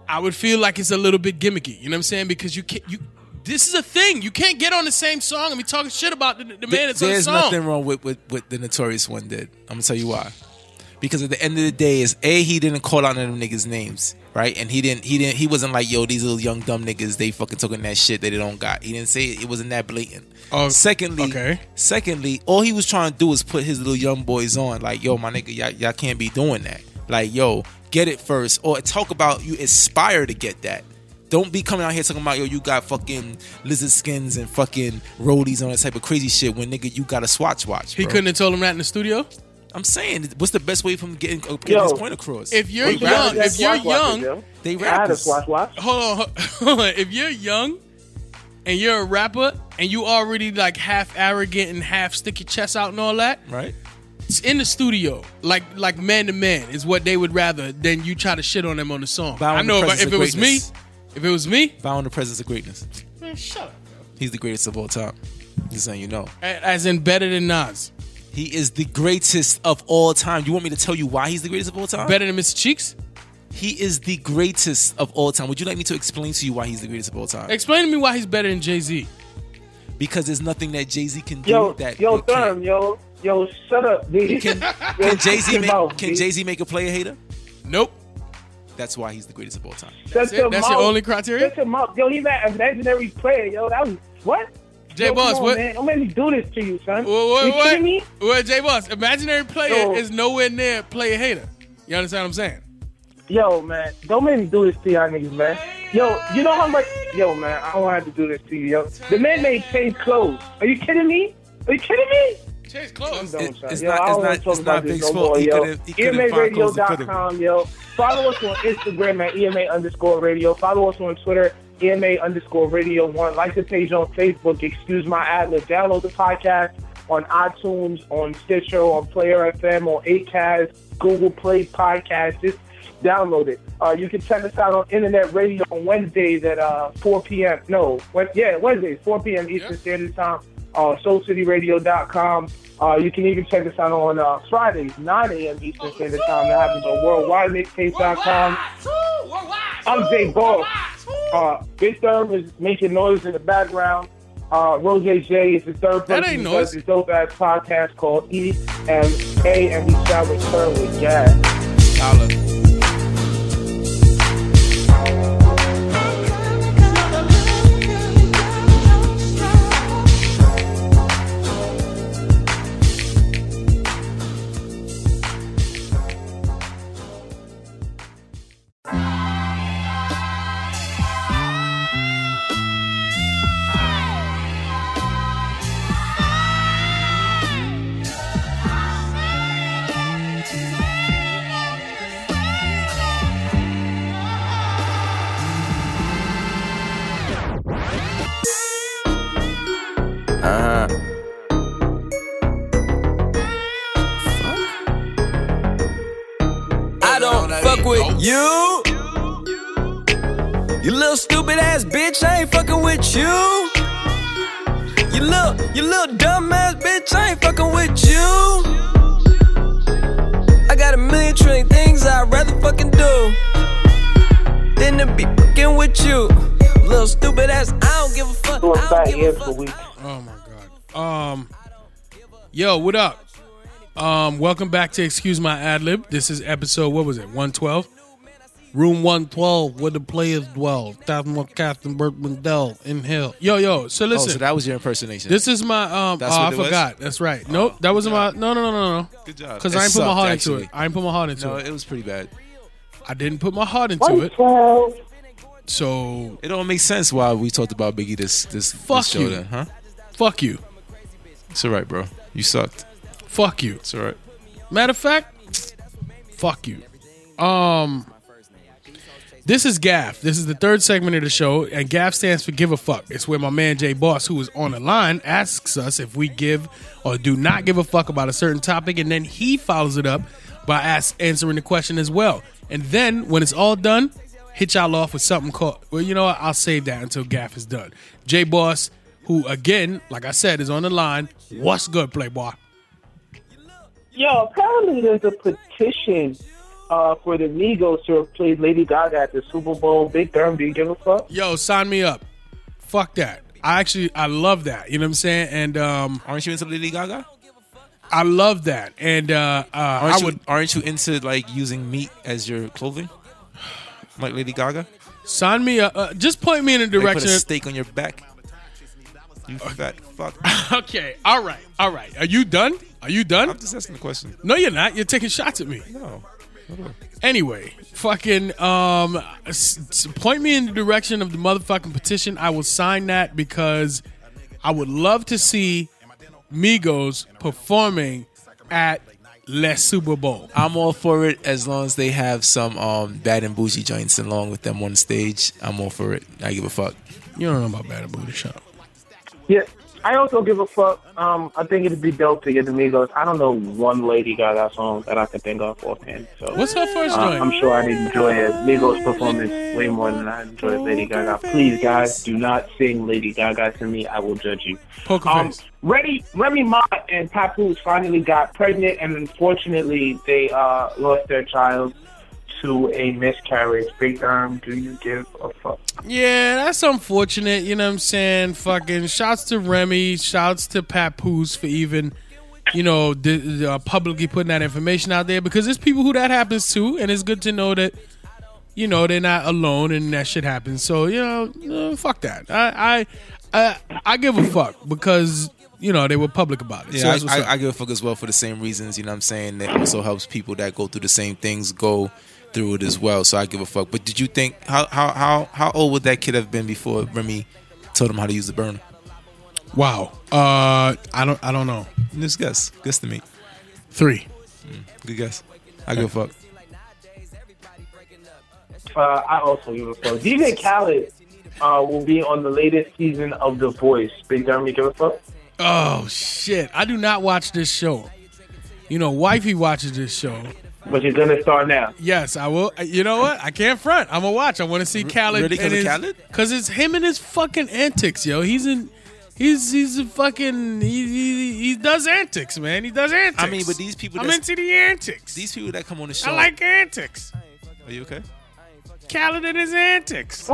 I would feel like it's a little bit gimmicky. You know what I'm saying? Because you can't you. This is a thing. You can't get on the same song and be talking shit about the, the man that's on the There's nothing wrong with, with what the Notorious one did. I'm gonna tell you why. Because at the end of the day, is a he didn't call out them niggas' names, right? And he didn't he didn't he wasn't like yo these little young dumb niggas they fucking talking that shit that they don't got. He didn't say it. It wasn't that blatant. Oh, secondly, okay. secondly, all he was trying to do was put his little young boys on. Like yo, my nigga, y'all, y'all can't be doing that. Like yo, get it first, or talk about you aspire to get that. Don't be coming out here talking about yo, you got fucking lizard skins and fucking roadies on that type of crazy shit. When nigga, you got a Swatch watch. he couldn't have told him that in the studio. I'm saying, what's the best way from getting, uh, getting Yo, his point across? If you're They young, if you're Swatch watches, young, yo. they I had a rappers. Swatch hold on, hold on. If you're young and you're a rapper and you already like half arrogant and half stick your chest out and all that, right? it's in the studio, like like man to man, is what they would rather than you try to shit on them on the song. Bow I know if, presence if of it was me, if it was me, Bow in the presence of greatness. man, shut up. He's the greatest of all time. Just saying, you know, As in better than Nas, he is the greatest of all time. You want me to tell you why he's the greatest of all time? better than Mr. Cheeks. He is the greatest of all time. Would you like me to explain to you why he's the greatest of all time? Explain to me why he's better than Jay Z. Because there's nothing that Jay Z can do Yo, that. yo, you can't. Yo, yo, shut up, B. Can, Yo, can Jay Z shut your make mouth, Can Jay Z make a player hater? Nope. That's why he's the greatest of all time. Shut it? That's your only criteria? Shut your mouth. Yo, he's an imaginary player, yo. That was what? Jay Yo, Boss, what? Man. Don't make me do this to you, son. What? What? you kidding me? What? what Jay Boss, imaginary player Yo. is nowhere near player hater. You understand what I'm saying? Yo, man, don't make me do this to y'all niggas, man. Yo, you know how much? Yo, man, I don't have to do this to you, yo. The man made change clothes. Are you kidding me? Are you kidding me? Change clothes. Don't, It- son. it's yo, not- I it's don't wanna not- talk it's about not this Big's no fault. more, He yo. he couldn't find clothes to fit him. EMARadio.com, yo. Follow us on Instagram at EMA underscore radio. Follow us on Twitter, EMA underscore radio one. Like the page on Facebook, Excuse My Adlib. Download the podcast on iTunes, on Stitcher, on Player FM, on Acast, Google Play Podcast. Just download it. Uh, you can check us out on internet radio on Wednesdays at uh, 4 p.m. No, when, yeah, Wednesdays, 4 p.m. Eastern Yeah. Standard Time. Uh, SoulCityRadio.com. Uh, you can even check us out on uh, Fridays, 9 a.m. Eastern Standard Time. That happens on WorldWideMixtape.com. I'm Jay Ball. Uh, Big Therm is making noise in the background. Uh, Rose J is the third That person ain't who noise. does this dope ass podcast called E M A, and we shall return with Jazz. Holla. Fuck with you. You little stupid ass bitch, I ain't fucking with you. You little, you little dumb ass bitch, I ain't fucking with you. I got a million trillion things I'd rather fucking do than to be fucking with you. Little stupid ass, I don't give a fuck. Doing I back don't give a for fuck. weeks. Oh my god. Um, yo, what up? Um, welcome back to Excuse My Ad Lib. This is episode. What was it? One twelve. Room one twelve, where the players dwell. Thousand Captain Burt Mendell in hell. Yo, yo. So Oh, listen. so that was your impersonation. this is my um. That's oh, what I it was? Oh, forgot. That's right. Nope, that wasn't my. No, no, no, no, no. Good job. Because It I ain't put my heart actually. into it. I ain't put my heart into no, it. it was pretty bad. I didn't put my heart into it. 112. So It don't make sense why we talked about Biggie this this, Fuck this show you. then, huh? fuck you. It's alright, bro. You sucked. Fuck you. It's alright. Matter of fact, fuck you. Um, this is Gaff. This is the third segment of the show, and Gaff stands for Give a Fuck. It's where my man Jay Boss, who is on the line, asks us if we give or do not give a fuck about a certain topic, and then he follows it up by ask, answering the question as well. And then when it's all done, hit y'all off with something called. Well, you know what? I'll save that until Gaff is done. J Boss, who again, like I said, is on the line. What's good, Playboy? Yo, apparently there's a petition uh, for the Migos to replace Lady Gaga at the Super Bowl. Big Therm, do you give a fuck? Yo, sign me up. Fuck that. I actually I love that. You know what I'm saying? And um, Aren't you into Lady Gaga? I love that. And uh, uh, Aren't I you would aren't you into like using meat as your clothing? Like Lady Gaga? sign me up. Uh, just point me in the Like put direction. a steak on your back. You fat fuck. okay. All right. All right. Are you done? Are you done? I'm just asking the question. No, you're not. You're taking shots at me. No. Anyway, fucking um, s- s- point me in the direction of the motherfucking petition. I will sign that because I would love to see Migos performing at Les Super Bowl. I'm all for it as long as they have some um, bad and bougie joints along with them on stage. I'm all for it. I give a fuck. You don't know about Bad and Booty Shop. Yeah. I also give a fuck. Um, I think it'd be dope to get the Migos. I don't know one Lady Gaga song that I can think of offhand. So What's her first uh. I'm sure I'd enjoy a Migos performance way more than I enjoy Lady Gaga. Please, guys, do not sing Lady Gaga to me. I will judge you. Poker Um. Remy, Remy Ma and Papoose finally got pregnant, and unfortunately, they uh, lost their child to a miscarriage. Big Therm, do you give a fuck? Yeah, that's unfortunate. You know what I'm saying? Fucking shouts to Remy, shouts to Papoose for even, you know, d- d- uh, publicly putting that information out there because there's people who that happens to, and it's good to know that, you know, they're not alone and that shit happens. So you know, uh, fuck that. I, I, I, I give a fuck because you know they were public about it. so Yeah, that's what's I. I, I give a fuck as well for the same reasons. You know what I'm saying? That also helps people that go through the same things go through it as well. So I give a fuck. But did you think how how how how old would that kid have been before Remy told him how to use the burner? wow. Uh, I don't. I don't know. Just guess. Guess to me. Three. Good guess. I give a fuck. Uh, I also give a fuck. DJ Khaled uh, will be on the latest season of The Voice. Big Therm, you give a fuck? Oh shit! I do not watch this show. You know, wifey watches this show. But you're gonna start now. Yes, I will. Uh, You know what? I can't front. I'm gonna watch. I want to see Khaled. really 'cause and of his- Khaled? Cause it's him and his fucking antics, yo. He's in. He's he's a fucking. He, he, he does antics, man. He does antics. I mean, but these people I'm that's- into the antics. These people that come on the show. I like antics. Are you okay? Khaled and his antics.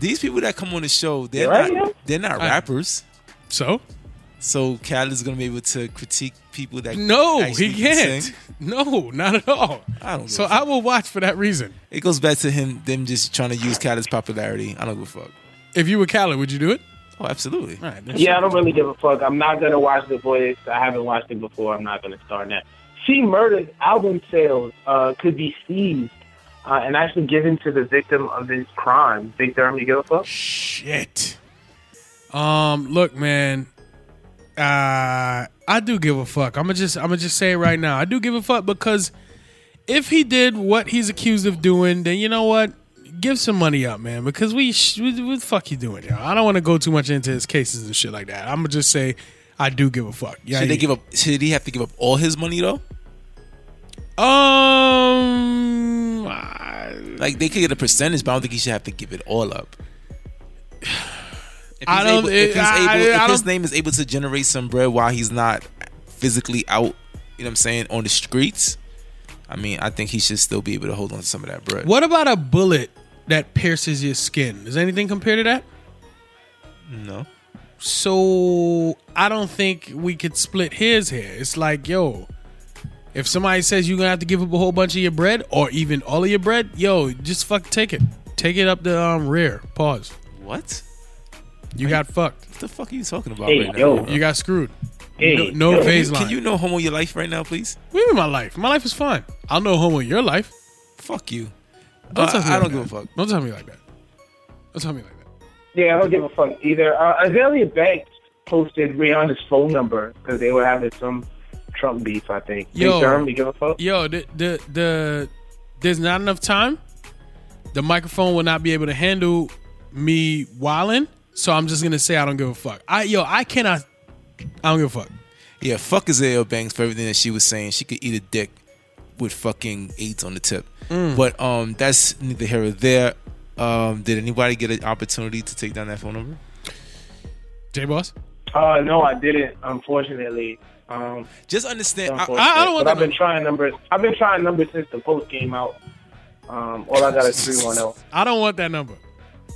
These people that come on the show, they're right, not yeah? they're not I- rappers. So So Khaled is gonna be able to critique people that no, he can can't. sing. No, not at all. I don't. So a fuck. I will watch for that reason. it goes back to him them just trying to use Khaled's popularity. I don't give a fuck. If you were Khaled, would you do it? Oh, absolutely. All right. that's- Yeah, I don't really give a fuck. I'm not gonna watch The Voice. I haven't watched it before. I'm not gonna start now. Shmurda's album sales uh, could be seized uh, and actually given to the victim of his crime. Big Therm, you give a fuck? Shit. Um, look, man. Uh, I do give a fuck. I'm gonna just, I'm gonna just say it right now. I do give a fuck because if he did what he's accused of doing, then you know what? Give some money up, man. Because we, sh- what the fuck you doing? I don't want to go too much into his cases and shit like that. I'm gonna just say I do give a fuck. Yeah. Should they give up? Should he have to give up all his money though? Um, I- Like they could get a percentage, but I don't think he should have to give it all up. If I don't- Able, if he's I- able, I- if I his don't- name is able to generate some bread while he's not physically out, you know what I'm saying, on the streets. I mean, I think he should still be able to hold on to some of that bread. what about a bullet that pierces your skin? Is anything compared to that? No. So I don't think we could split his hair. It's like, yo, if somebody says you're gonna have to give up a whole bunch of your bread or even all of your bread, yo, just fuck take it. Take it up the um, rear. Pause. What? You got fucked. What the fuck are you talking about Hey, right yo. now? You got screwed. Hey, no no yo, phase Can you know homo your life right now, please? What do you mean my life? My life is fine. I'll know homo in your life. Fuck you. Don't Uh, tell me I like don't that. give a fuck. Don't tell me like that. Don't tell me like that. Yeah, I don't give a fuck either. Uh, Azealia Banks posted Rihanna's phone number because they were having some Trump beef, I think. Big Yo. Therm, you give a fuck? Yo, the the the there's not enough time. The microphone will not be able to handle me wilding. So I'm just gonna say I don't give a fuck. I yo, I cannot. I don't give a fuck. Yeah, fuck Azealia Banks for everything that she was saying. She could eat a dick with fucking AIDS on the tip. Mm. But um, that's neither here or there. Um, did anybody get an opportunity to take down that phone number? J Boss. Uh, no, I didn't. Unfortunately. Um, Just understand. I. I don't want but I've that been trying numbers. I've been trying numbers since the post came out. Um, all I got is three one oh. I don't want that number.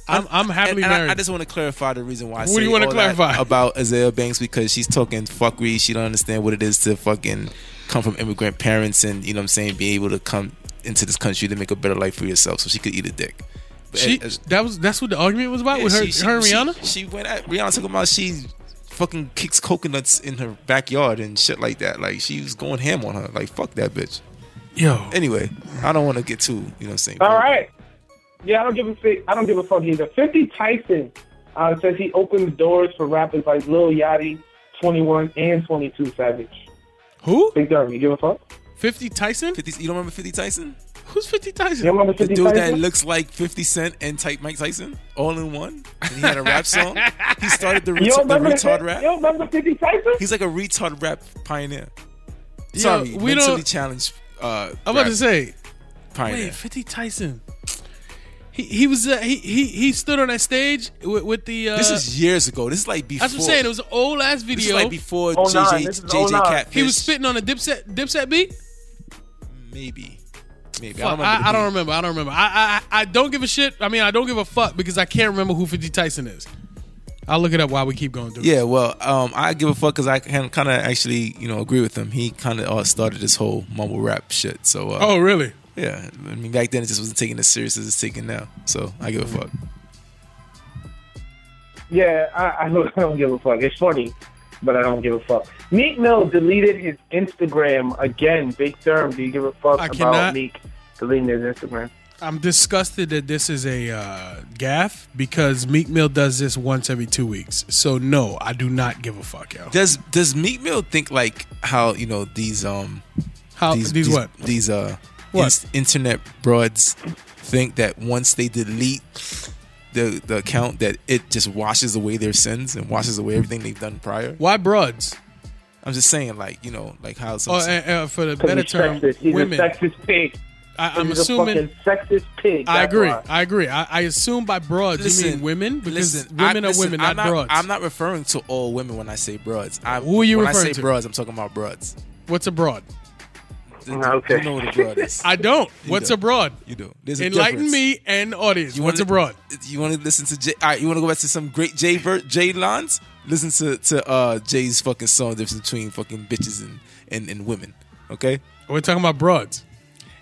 I'm I'm happily and, and married. I, I just want to clarify the reason why. I What do you wanna clarify? about Azealia Banks? Because she's talking fuckery. She don't understand what it is to fucking come from immigrant parents and you know what I'm saying, be able to come into this country to make a better life for yourself. So she could eat a dick. But she, as- that was that's what the argument was about yeah, with her, she- she- her and she- Rihanna. She, went at Rihanna talking about she fucking kicks coconuts in her backyard and shit like that. Like she was going ham on her. Like fuck that bitch. Yo, Anyway, I don't want to get too you know what I'm saying. All right. Yeah, I don't give a fi- I don't give a fuck either. Fifty Tyson uh, says he opens doors for rappers like Lil Yachty, Twenty One, and Twenty Two Savage. who? Big Therm, you give a fuck? Fifty Tyson? 50, you don't remember 50 Tyson? Who's Fifty Tyson? You Tyson? remember The Fifty dude Tyson? that looks like 50 Cent and type Mike Tyson all in one. And he had a rap song. He started the, you ret- the retard You rap. don't remember Fifty Tyson? He's like a retard rap pioneer. Yo, we mentally don't- challenged uh, I'm about to say, pioneer. wait, Fifty Tyson. He he was uh, he he he stood on that stage with, with the. Uh, this is years ago. This is like before. that's what I'm saying. It was an old ass This is video. like before Oh, JJ, nine. This is oh, JJ nine. Catfish. he was spitting on a Dipset Dipset beat. Maybe. Maybe. Fuck, I don't remember. I, I don't remember. I don't remember. I, I I don't give a shit. I mean, I don't give a fuck because I can't remember who 50 Tyson is. I'll look it up while we keep going through. Yeah, well, um, I give a fuck because I can kind of actually, you know, agree with him. He kind of uh, started this whole mumble rap shit. So, uh, Oh, really? Yeah, I mean, back then it just wasn't taken as serious as it's taken now. So I give a fuck. Yeah, I, I, don't, I don't give a fuck. It's funny, but I don't give a fuck. Meek Mill deleted his Instagram again. Big Therm, do you give a fuck I about cannot- Meek deleting his Instagram? I'm disgusted that this is a uh, gaff because Meek Mill does this once every two weeks. So no, I do not give a fuck, yo. Does Does Meek Mill think like how you know these um How these, what? these uh What? internet broads think that once they delete the the account that it just washes away their sins and washes away everything they've done prior. Why broads? I'm just saying like you know like how some Oh, and, uh, for the better he's term, sexist. He's women. a sexist pig. I, I'm he's assuming. a sexist pig. I agree. why. I agree. I, I assume by broads you mean women because listen, women I- are listen, women, I'm not, broads. I'm not referring to all women when I say broads. I'm, Who are you when referring I say to? broads, I'm talking about broads. What's a broad? Okay. You know what a broad is. I don't. You What's do. a broad? You do. There's Enlighten difference. me and audience. You What's wanna- a broad? You want to listen to Jay? All right, you want to go back to some great Jay ver- Jay Lons? Listen to to uh, Jay's fucking song difference between fucking bitches and, and, and women. Okay. We're talking about broads.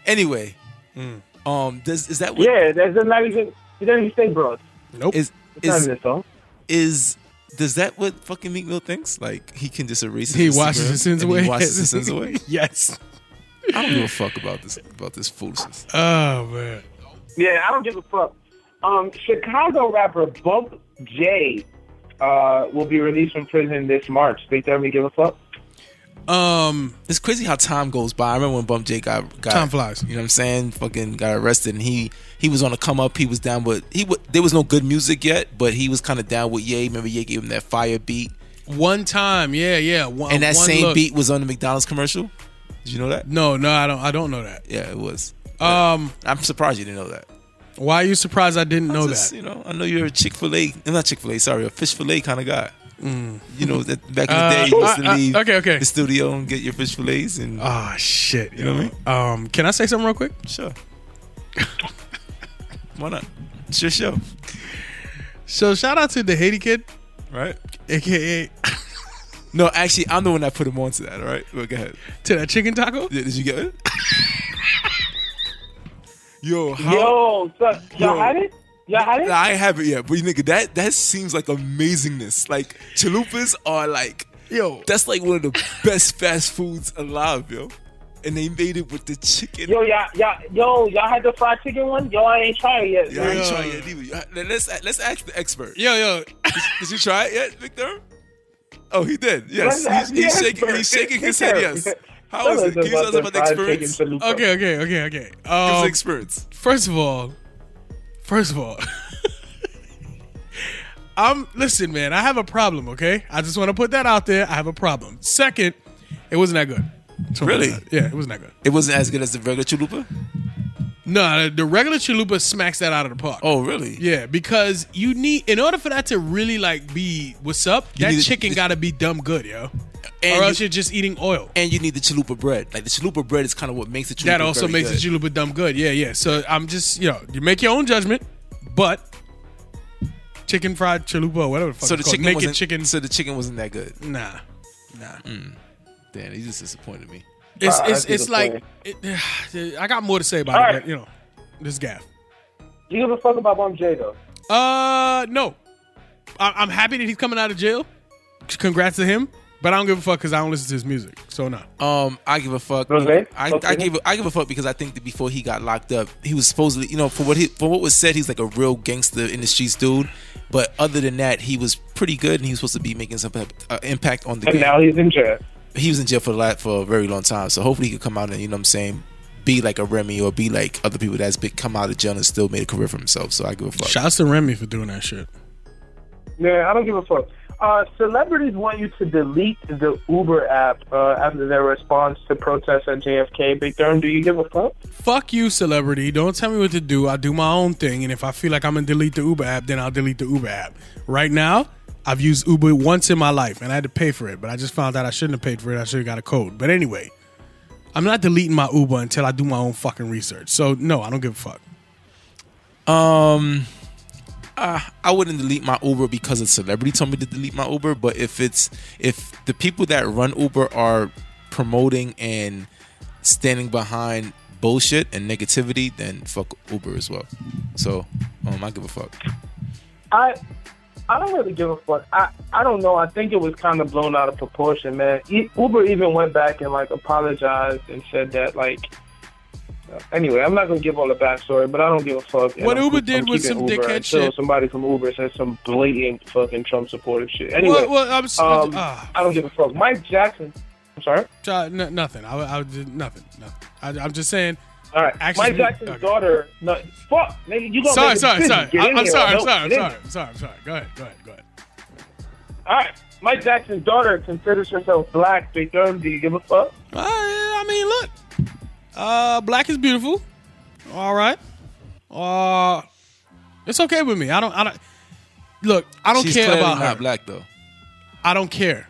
Anyway, Hmm. um, does is that what Yeah, there's not even. He doesn't even say bros. Nope. is It's not is in this song. is does that what fucking Meek Mill thinks? Like he can just erase. he his washes Instagram his sins away. He washes his sins away. yes. I don't give a fuck about this about this foolishness. Oh man. Yeah, I don't give a fuck. Um, Chicago rapper Bump J uh, will be released from prison this March. They tell me give a fuck. Um. It's crazy how time goes by. I remember when Bump J got, got Time flies. You know what I'm saying? Fucking got arrested, and he he was on the come up. He was down but he w- there was no good music yet, but he was kind of down with Ye. Remember Ye gave him that fire beat, One time. Yeah. Yeah. One, and that one same look. beat was on the McDonald's commercial. Did you know that? No. No. I don't. I don't know that. Yeah, it was. Um. I'm surprised you didn't know that. Why are you surprised I didn't know just, that? You know, I know you're a Chick Fil A, not Chick Fil A, sorry, a fish fillet kind of guy. You know that back in the Uh, day, you used to uh, uh, leave okay, okay. the studio and get your fish fillets, and Oh shit. you know what I mean? Um. Can I say something real quick? Sure. Why not? It's your show, So shout out to the Haiti kid, right? aka No, actually, I'm the one that put him onto that. All right, well, go ahead. to that chicken taco. Yeah, Did you get it? Yo, how? Yo, son, y'all Yo. had it? Y'all had it? Nah, I ain't have it yet, but you nigga, that that seems like amazingness. Like chalupas are like, Yo. that's like one of the best fast foods alive, yo. And they made it with the chicken. Yo, y'all, y'all, yo, y'all had the fried chicken one? Yo, I ain't tried it yet. Yeah, I ain't Yo. trying yet either. Let's let's ask the expert. Yo. Yo. Did you try it yet, Victor? Oh, he did. Yes, he's, he's the shaking. He's shaking his head. Yes. How Tell is it? Can you tell us about the experience? chalupa. Okay. Okay. Okay. Okay. Give us Um, the experience. First of all, first of all, I'm listen, man. I have a problem. Okay, I just want to put that out there. I have a problem. Second, it wasn't that good. So- Really? Yeah, it wasn't that good. It wasn't as good as the regular chalupa. No, the- regular chalupa smacks that out of the park. Oh, really? Yeah, because you need in order for that to really like be what's up, You that need chicken got to be dumb good, yo. And or else you- you, are just eating oil. And you need the chalupa bread. Like the chalupa bread is kind of what makes the chalupa. That also very makes good. the chalupa dumb good. Yeah, yeah. So I'm just you know you make your own judgment, but chicken fried chalupa or whatever. The fuck So it's the called, chicken naked wasn't. chicken. So the chicken wasn't that good. Nah, nah. Hmm. Damn, he just disappointed me. It's it's it's like point. it, I got more to say about All it, right. but you know, this gaff. Do you give a fuck about Bump J though? Uh, no. I, I'm happy that he's coming out of jail. Congrats to him. But I don't give a fuck because I don't listen to his music. So no. Um, I give a fuck. Rose? I, Okay. I give a, I give a fuck because I think that before he got locked up, he was supposedly, you know, for what he for what was said, he's like a real gangster in the streets dude. But other than that, he was pretty good, and he was supposed to be making some uh, impact on the And game. now he's in jail. He was in jail for a lot for a very long time. So hopefully he could come out and you know what I'm saying, be like a Remy or be like other people that's been come out of jail and still made a career for himself. So I give a fuck. Shouts to Remy for doing that shit. Yeah, I don't give a fuck. Uh, celebrities want you to delete the Uber app uh, after their response to protests at JFK. Big Therm, do you give a fuck? Fuck you, celebrity. Don't tell me what to do. I do my own thing. And if I feel like I'm gonna delete the Uber app, then I'll delete the Uber app. Right now, I've used Uber once in my life and I had to pay for it, but I just found out I shouldn't have paid for it. I should have got a code. But anyway, I'm not deleting my Uber until I do my own fucking research. So no, I don't give a fuck. Um, uh, I wouldn't delete my Uber because a celebrity told me to delete my Uber. But if it's if the people that run Uber are promoting and standing behind bullshit and negativity, then fuck Uber as well. So um, I give a fuck. I I don't really give a fuck. I, I don't know. I think it was kind of blown out of proportion, man. E- Uber even went back and like apologized and said that like. uh, Anyway, I'm not gonna give all the backstory, but I don't give a fuck. What I'm- Uber I'm did was some Uber dickhead shit. Somebody from Uber said some blatant fucking Trump supportive shit. Anyway, Well, well, I'm um, ah. I don't give a fuck. Mike Jackson. I'm sorry. Uh, n- nothing. I, I did nothing. Nothing. I, I'm just saying. All right. Actually, Mike Jackson's okay. daughter. No, fuck, nigga. You gonna Sorry, make a sorry, sorry. I, I'm, here. sorry. I'm sorry. I'm get in sorry. I'm sorry. I'm sorry. Go ahead. Go ahead. Go ahead. All right. Mike Jackson's daughter considers herself black. Big Therm, do you give a fuck? Uh, I mean, look. Uh, black is beautiful. All right. Uh, it's okay with me. I don't. I don't. Look, I don't She's care clearly about not her. black though. I don't care.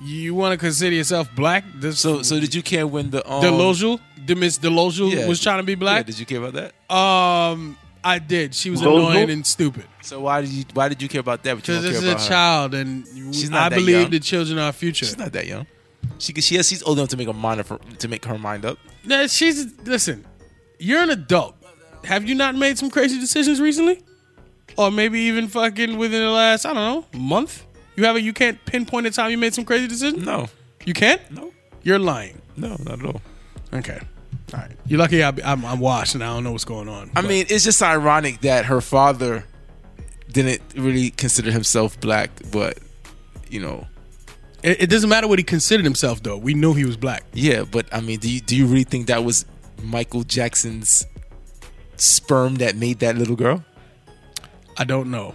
You want to consider yourself black? This, So so did you care when the um, Dolezal, the Miss Dolezal Yeah. was trying to be Yeah, black. did you care about that? um, I did. She was Dolezal? annoying and stupid. So why did you why did you care about that? But you Because don't this care is a about her? child, and She's not I that believe young. the children are our future. She's not that young. She she has, she's old enough to make a mind up, to make her mind up. Nah, she's listen. You're an adult. Have you not made some crazy decisions recently, or maybe even fucking within the last I don't know month? You haven't. You can't pinpoint a time you made some crazy decision. No, You can't. no, You're lying. no, not at all. Okay. All right. You're lucky I, I'm, I'm washed and I don't know what's going on. I But- mean, it's just ironic that her father didn't really consider himself black, but you know, it, it doesn't matter what he considered himself though. We knew he was black. yeah. But I mean, do you do you really think that was Michael Jackson's sperm that made that little girl? I don't know.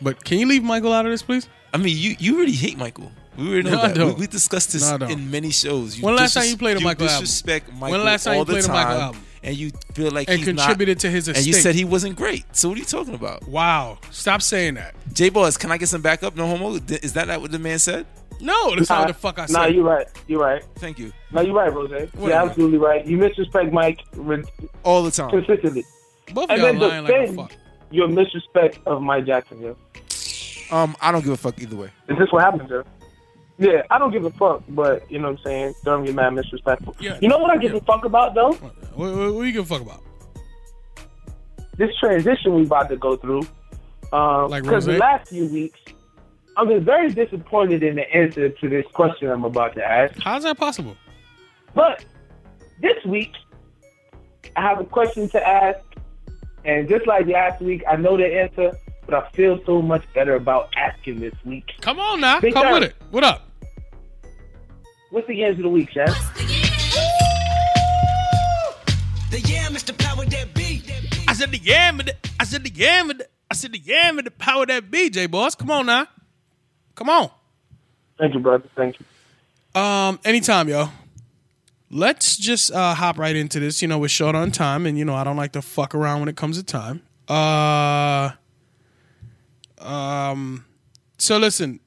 But can you leave Michael out of this, please? I mean, you you really hate Michael. We already know No, I that. don't. We, we discussed this No, in many shows. You When last time you played a Michael album? disrespect Michael When last time you all the played a time, Michael album? and you feel like And he's contributed not, to his And you said he wasn't great. So what are you talking about? Wow. Stop saying that. J Boss, can I get some backup? No homo. Is that not what the man said? No, that's not what the fuck I said. Nah, you're right. You're right. Thank you. No, you're right, Rose. Whatever. You're absolutely right. You misrespect Mike re- All the time. consistently. Both of And y'all then lying like a fuck. your misrespect of Mike Jackson, yo. Um, I don't give a fuck either way. Is this what happens, yo? Yeah, I don't give a fuck, but you know what I'm saying? Don't get mad disrespectful. Yeah. You know what I give Yeah. a fuck about, though? What, what, what you give a fuck about? This transition we about to go through. Um, Like Because the last few weeks, I've been very disappointed in the answer to this question I'm about to ask. How's that possible? But this week, I have a question to ask, and just like last week, I know the answer, but I feel so much better about asking this week. Come on now. Big Come time. with it. What up? What's the answer of the week, Chef? The yeah, Mr. Power that beat. I said the yam of the, I said the yam of the, I said the yam of the power that be, BJ boss. Come on now. Come on. Thank you, brother. Thank you. Um, anytime, yo. let's just uh, hop right into this. You know, we're short on time, and you know I don't like to fuck around when it comes to time. Uh, um, so listen,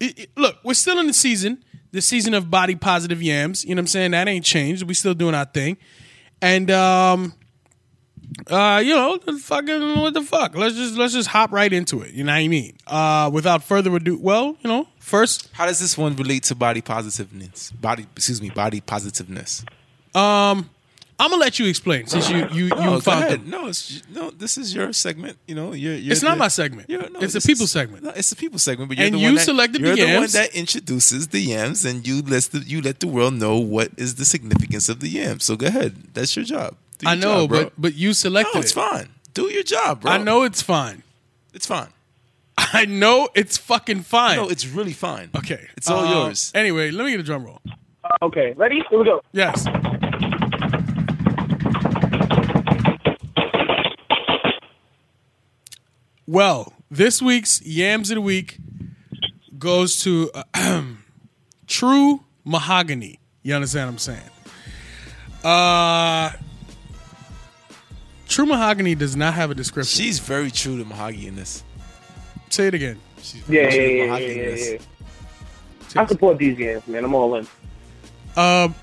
it- it- look, we're still in the season, the season of body positive yams. You know what I'm saying? That ain't changed. We still doing our thing, and um, uh, you know, fucking what the fuck? Let's just let's just hop right into it. You know what I mean? Uh, without further ado, well, you know, first, How does this one relate to body positiveness? Body, excuse me, body positiveness. um, I'm gonna let you explain since you you you No, found ahead. them. No, it's no. This is your segment. You know, you're. you're It's not the- my segment. you're- no, It's the people is- segment. No, it's the people segment. But you're And the you one that, the you're the one yams. that introduces the yams, and you let the you let the world know what is the significance of the yams. So go ahead. That's your job. Do I know, job, bro. but but you selected no, it's fine. Do your job, bro. I know it's fine. it's fine. I know it's fucking fine. No, it's really fine. okay, it's all Uh, yours. Anyway, let me get a drum roll. Okay, ready? Here we go. Yes. Well, this week's Yams of the Week goes to uh, True Mahogany. You understand what I'm saying? Uh, True Mahogany does not have a description. She's very true to Mahogany in this. Say it again. She's Yeah, very yeah, true yeah, yeah, Mahogany in yeah, this. yeah. I support these games, man. I'm all in. Um,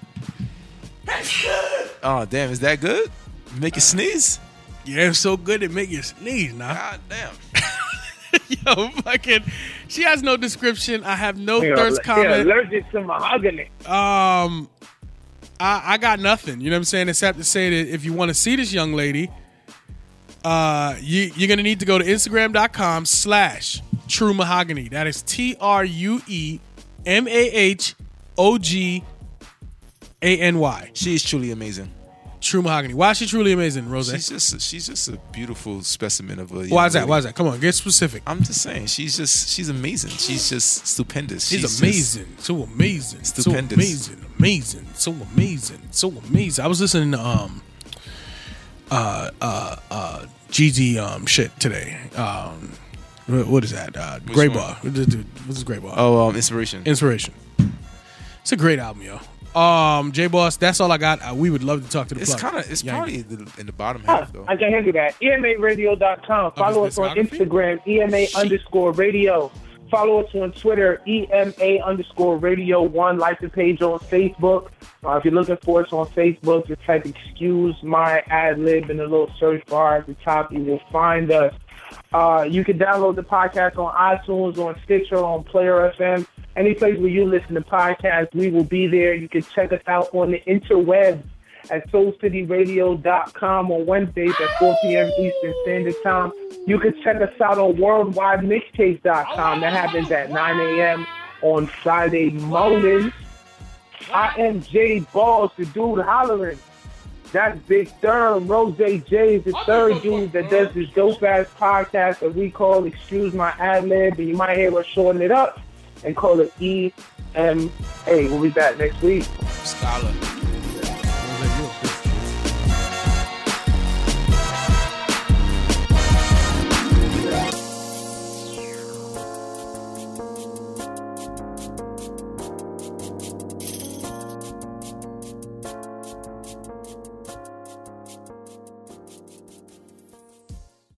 Oh damn, is that good? Make you sneeze? Yeah, it's so good it make you sneeze now. God damn. Yo, fucking, she has no description. I have no Yeah, thirst yeah, comment. allergic to mahogany. Um, I, I got nothing. You know what I'm saying? Except to say that if you want to see this young lady, uh, you, you're gonna need to go to Instagram.com slash True Mahogany. That is T R U E M A H O G A N Y. She is truly amazing. True Mahogany. Why is she truly amazing, Rose? She's just she's just a beautiful specimen of a. Why is that? Why is that? Come on, get specific. I'm just saying, she's just she's amazing. She's just stupendous. She's, just- amazing. so amazing. Stupendous. So amazing. Amazing. So amazing. So amazing. I was listening to um uh uh uh GZ um shit today. Um what is that? Uh Grey one? Bar. What's Grey Bar? oh, um, inspiration. Inspiration. It's a great album, yo. Um J Boss, that's all I got. Uh, we would love to talk to the It's kind of it's Yeah. probably the, in the bottom half though. I can handle that. EMARadio.com. Follow his us on? Instagram, EMA underscore radio. Follow us on Twitter, EMA underscore radio one. Like the page on Facebook. Uh, if you're looking for us on Facebook, just type excuse my ad lib in the little search bar at the top. You will find us. Uh, you can download the podcast on iTunes, on Stitcher, on Player FM. Any place where you listen to podcasts, we will be there. You can check us out on the interwebs at SoulCityRadio.com on Wednesdays at 4 p.m. Eastern Standard Time. You can check us out on WorldWideMixtapes.com. That happens at 9 a.m. on Friday mornings. I am Jay Balls, the dude hollering. That's Big Therm. Rose J is the third dude that does this dope ass podcast that we call Excuse My Ad Lib. And you might hear us shorten it up and call it EMA. We'll be back next week. Scholar.